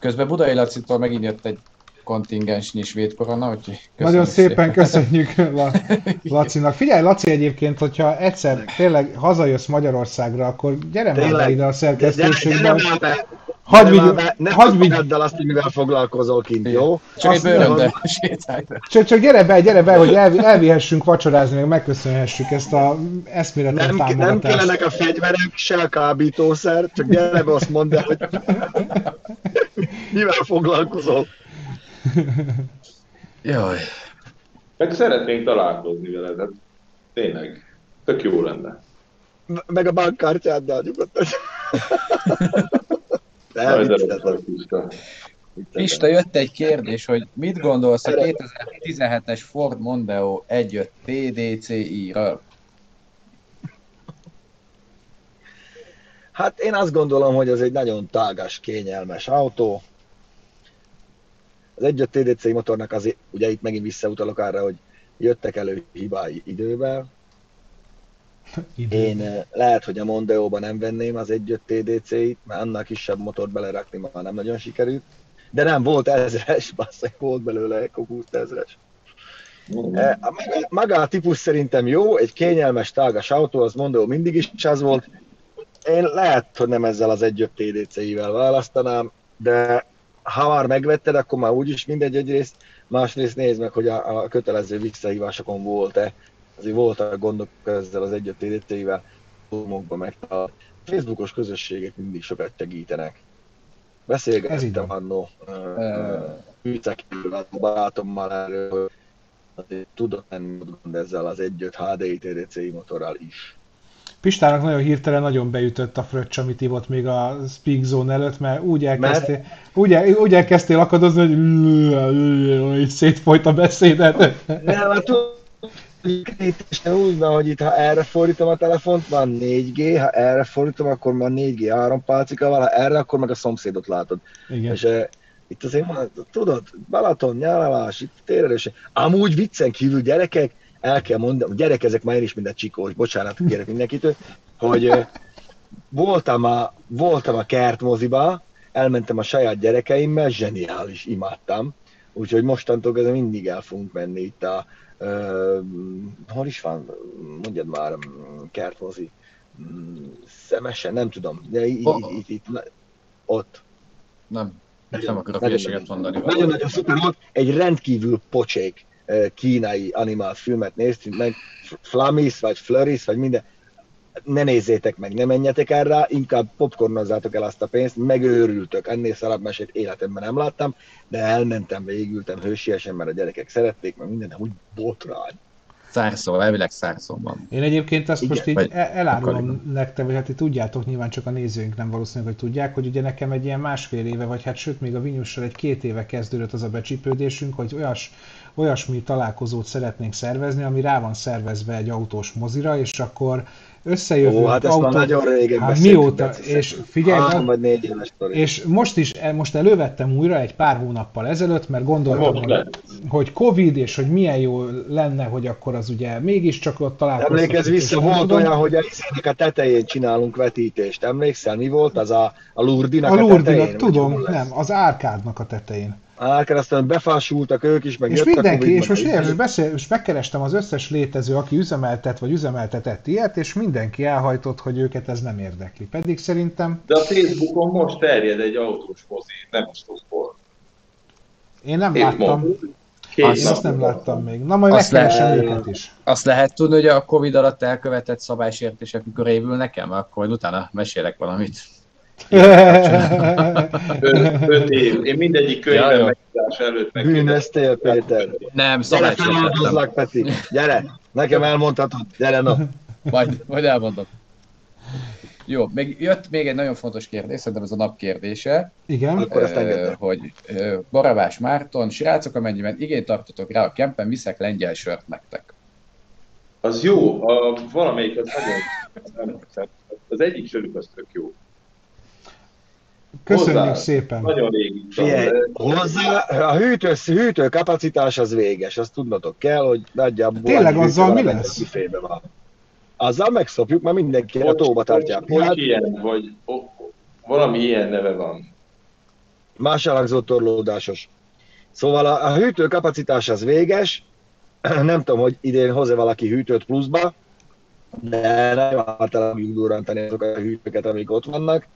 Közben Budai Lacitól megint jött egy kontingensnyi svéd korona, úgyhogy Nagyon szépen köszönjük Lacinak. Figyelj, Laci egyébként, hogyha egyszer tényleg hazajössz Magyarországra, akkor gyere már be ide a szerkesztőségbe. Hagyj vigy, ne hagyj vigy. azt, hogy mivel foglalkozol kint, jó? Csak azt egy bőröndel csak, csak gyere be, gyere be, hogy elvi, elvihessünk vacsorázni, meg megköszönhessük ezt a eszméletlen nem, nem kellenek a fegyverek, se a kábítószer, csak gyere be, azt mondd el, hogy mivel foglalkozol. Jaj. Meg szeretnénk találkozni veled, hát tényleg, tök jó lenne. Meg a bankkártyáddal nyugodtan. Pista, jött egy kérdés, hogy mit gondolsz a 2017-es Ford Mondeo 1.5 TDCi-ről? Hát én azt gondolom, hogy ez egy nagyon tágas, kényelmes autó. Az 1.5 TDCi motornak azért, ugye itt megint visszautalok arra, hogy jöttek elő hibái idővel, Idő. Én eh, lehet, hogy a Mondeóban nem venném az 1.5 TDC-it, mert annál kisebb motort belerakni már nem nagyon sikerült. De nem, volt ezres, basszak, volt belőle 20 ezres. Mm. Eh, a maga, maga a típus szerintem jó, egy kényelmes, tágas autó, az Mondeo mindig is az volt. Én lehet, hogy nem ezzel az 1.5 TDC-ivel választanám, de ha már megvetted, akkor már úgyis mindegy egyrészt, másrészt nézd meg, hogy a, a kötelező visszahívásokon volt-e azért voltak gondok ezzel az egyet TDT-vel, meg a Facebookos közösségek mindig sokat segítenek. Beszélgettem annó Hűcekről, a barátommal erről, hogy tudok menni gond ezzel az 1.5 HDI TDCI motorral is. Pistának nagyon hirtelen nagyon beütött a fröccs, amit ivott még a Speak Zone előtt, mert úgy elkezdtél, mert... úgy, el, úgy elkezdtél akadozni, hogy így szétfolyt a beszédet. Nem, hát és úgy van, hogy itt ha erre fordítom a telefont, van 4G, ha erre fordítom, akkor van 4G három pálcikával, ha erre, akkor meg a szomszédot látod. Igen. És uh, itt azért van, tudod, Balaton, nyálalás, itt térelés. Amúgy viccen kívül gyerekek, el kell mondani, gyerek ezek már én is minden csikós, bocsánat, kérek mindenkitől, hogy voltam a, voltam a kertmoziba, elmentem a saját gyerekeimmel, zseniális, imádtam. Úgyhogy mostantól kezdve mindig el fogunk menni itt a, Uh, hol is van? Mondjad már, kertmozi. Szemesen, nem tudom. De itt, oh. itt, itt, ott. Nem. Nem akarok hülyeséget mondani. Nagyon-nagyon szuper volt. Egy rendkívül pocsék kínai animált filmet néztünk meg. Flamis, vagy Floris, vagy minden ne nézzétek meg, ne menjetek erre, inkább popcornozzátok el azt a pénzt, megőrültök, ennél szarabb mesét életemben nem láttam, de elmentem, végültem hősiesen, mert a gyerekek szerették, mert minden úgy botrány. Szárszó, elvileg van. Én egyébként azt Igen. most így elárulom nektek, vagy hát ti tudjátok, nyilván csak a nézőink nem valószínűleg, hogy tudják, hogy ugye nekem egy ilyen másfél éve, vagy hát sőt még a Vinyussal egy két éve kezdődött az a becsípődésünk, hogy olyas, olyasmi találkozót szeretnénk szervezni, ami rá van szervezve egy autós mozira, és akkor összejövünk. Ó, hát ezt autó... már nagyon régen hát mióta, és figyelj, Három vagy négy éves és most is, e, most elővettem újra egy pár hónappal ezelőtt, mert gondoltam, hogy, hogy Covid, és hogy milyen jó lenne, hogy akkor az ugye mégiscsak ott találkozunk. Emlékezz vissza, volt tudom. olyan, hogy a tetején csinálunk vetítést. Emlékszel, mi volt az a, a Lurdinak a, a Lurdinak, tudom, nem, az Árkádnak a tetején. Árkán aztán befásultak ők is, meg És mindenki, és most, most, beszél, most megkerestem az összes létező, aki üzemeltet vagy üzemeltetett ilyet, és mindenki elhajtott, hogy őket ez nem érdekli. Pedig szerintem... De a Facebookon most terjed egy autós mozi, nem a stopból. Én nem láttam. Két azt, azt nem láttam még. Na majd azt megkeresem őket is. Azt lehet tudni, hogy a Covid alatt elkövetett szabálysértések mikor évül nekem, akkor utána mesélek valamit. Öt, év. Én mindegyik könyvben ja, megítás előtt meg. Bűnöztél, Péter. Nem, szabálysértettem. Peti. Gyere, nekem elmondhatod. Gyere, no. Majd, majd elmondom. Jó, még jött még egy nagyon fontos kérdés, szerintem ez a nap kérdése. Igen. Akkor ezt uh, Hogy Barabás Márton, srácok, amennyiben igényt tartotok rá a kempen, viszek lengyel sört nektek. Az jó, a, valamelyik az nagyon, az egyik sörük az tök jó. Köszönjük hozzá, szépen. Nagyon régi. hozzá, a hűtő, hűtő kapacitás az véges, azt tudnotok kell, hogy nagyjából... Tényleg azzal mi lesz? Van. Azzal megszopjuk, mert mindenki a tóba tartja. Hát, ilyen, vagy oh, valami ilyen neve van. Más elhangzó torlódásos. Szóval a, a hűtő kapacitás az véges, nem tudom, hogy idén hoz-e valaki hűtőt pluszba, de nem általában durrantani azokat a hűtőket, amik ott vannak.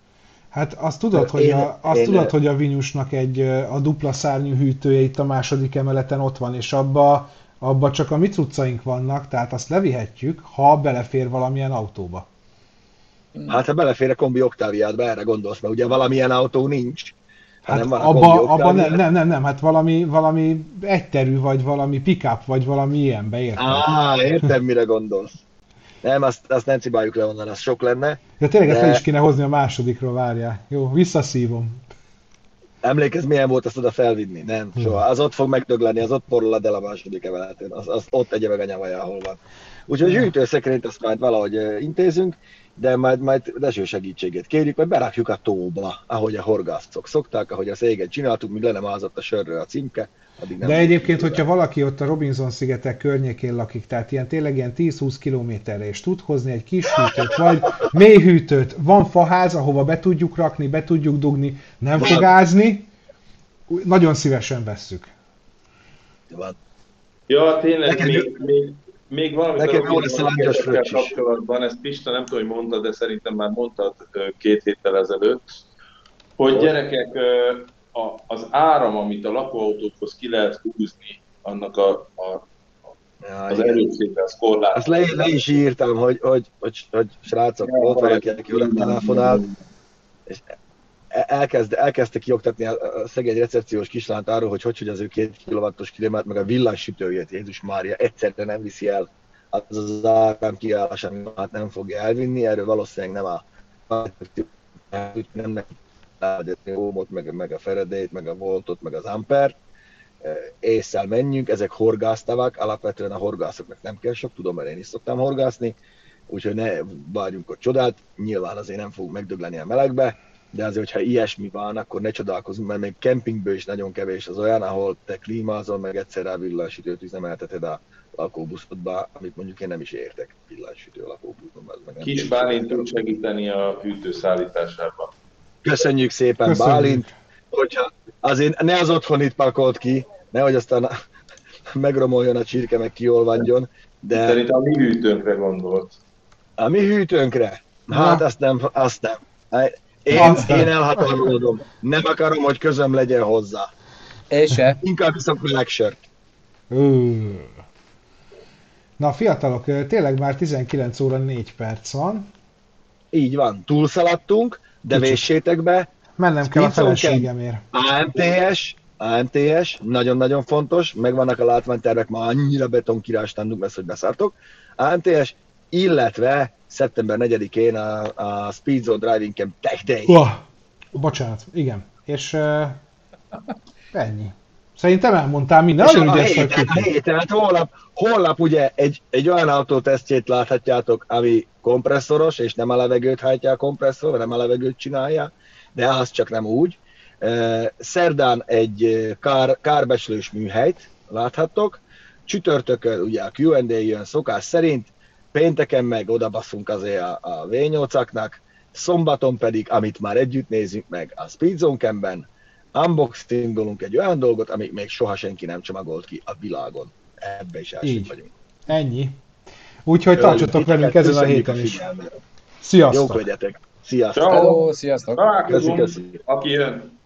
Hát azt tudod, hogy a, azt én, tudod, hogy a Vinyusnak egy a dupla szárnyú hűtője itt a második emeleten ott van, és abba abba csak a mi cuccaink vannak, tehát azt levihetjük, ha belefér valamilyen autóba. Hát ha belefér a kombi oktáviádba, erre gondolsz, mert ugye valamilyen autó nincs. Hát van abba, abba nem, nem, nem, nem, hát valami, valami egyterű, vagy valami pickup, vagy valami ilyenbe, érted? Á, értem, mire gondolsz. Nem, azt, azt nem cibáljuk le onnan, az sok lenne. De tényleg de... fel is kéne hozni a másodikról, várjál. Jó, visszaszívom. Emlékezz, milyen volt azt oda felvinni? Nem, soha. Az ott fog megdögleni, az ott porolad el a második emeletén. Az, az ott egy meg a nyavaja, ahol van. Úgyhogy a hűtőszekrényt azt majd valahogy intézünk, de majd, majd deső segítségét kérjük, majd berakjuk a tóba, ahogy a horgászok szokták, ahogy a széget csináltuk, míg le nem ázott a sörről a címke. Addig nem De egyébként, hogyha valaki ott a Robinson-szigetek környékén lakik, tehát ilyen tényleg ilyen 10-20 kilométerre, és tud hozni egy kis hűtőt, vagy mély hűtőt, van faház, ahova be tudjuk rakni, be tudjuk dugni, nem fog ázni, nagyon szívesen vesszük. Ja, tényleg, Neked még, még, még valamit Nekem jó lesz a kapcsolatban, ezt Pista nem tudom, hogy mondta, de szerintem már mondtad két héttel ezelőtt, hogy gyerekek, az áram, amit a lakóautókhoz ki lehet húzni, annak a, a Ja, az erőssége, az korlát. Azt le, le, is írtam, hogy, hogy, hogy, hogy srácok, ja, volt valaki, aki velem telefonál, és elkezd, elkezdte kioktatni a, a szegény recepciós kislánt arról, hogy hogy, hogy az ő két kilovattos kilométer, meg a villanysütőjét, Jézus Mária, egyszerre nem viszi el. Az az áram kiállás, amit hát nem fogja elvinni, erről valószínűleg nem a nem neki ómot, meg, meg a Feredét, meg a Voltot, meg az Ampert, észszel menjünk, ezek horgásztavak, alapvetően a horgászoknak nem kell sok, tudom, mert én is szoktam horgászni, úgyhogy ne várjunk ott csodát, nyilván azért nem fogunk megdögleni a melegbe, de azért, hogyha ilyesmi van, akkor ne csodálkozunk, mert még kempingből is nagyon kevés az olyan, ahol te klímázol, meg egyszerre a villanysütőt üzemelteted a lakóbuszodba, amit mondjuk én nem is értek villanysütő lakóbuszban. Kis Bálint tud segíteni a hűtő szállításában. Köszönjük szépen, Köszönjük. Bálint, hogyha azért ne az otthonit pakolt ki, nehogy aztán megromoljon a csirke, meg kiolvadjon. De... Szerintem a mi hűtőnkre gondolt. A mi hűtőnkre? Hát azt nem, azt nem. Én, én elhatárolodom. Nem akarom, hogy közöm legyen hozzá. És se. Inkább viszont megsört. Na fiatalok, tényleg már 19 óra 4 perc van. Így van, túlszaladtunk, de Kicsit. véssétek be. Mennem kell a feleségemért. AMTS, AMTS, nagyon-nagyon fontos, megvannak a látványtervek, ma annyira betonkirástandunk lesz, hogy beszartok. AMTS, illetve szeptember 4-én a, a Speed Zone Driving Camp Tech Day. Oh, bocsánat, igen. És uh, ennyi. Szerintem elmondtál minden. És a, héten, a héten, hát holnap, holnap ugye egy, egy olyan autótesztjét láthatjátok, ami kompresszoros, és nem a levegőt hajtja a kompresszor, nem a levegőt csinálja, de az csak nem úgy. Szerdán egy kár, kárbeslős műhelyt láthattok, csütörtökön ugye a Q&A jön szokás szerint, pénteken meg odabaszunk azért a, a V8-aknak, szombaton pedig, amit már együtt nézünk meg a Speedzone Camp-ben, unboxingolunk egy olyan dolgot, amit még soha senki nem csomagolt ki a világon. Ebbe is elsők vagyunk. Ennyi. Úgyhogy tartsatok velünk ezen a héten is. Sziasztok! Jók legyetek! Sziasztok! Hello, sziasztok! Találkozunk, aki jön.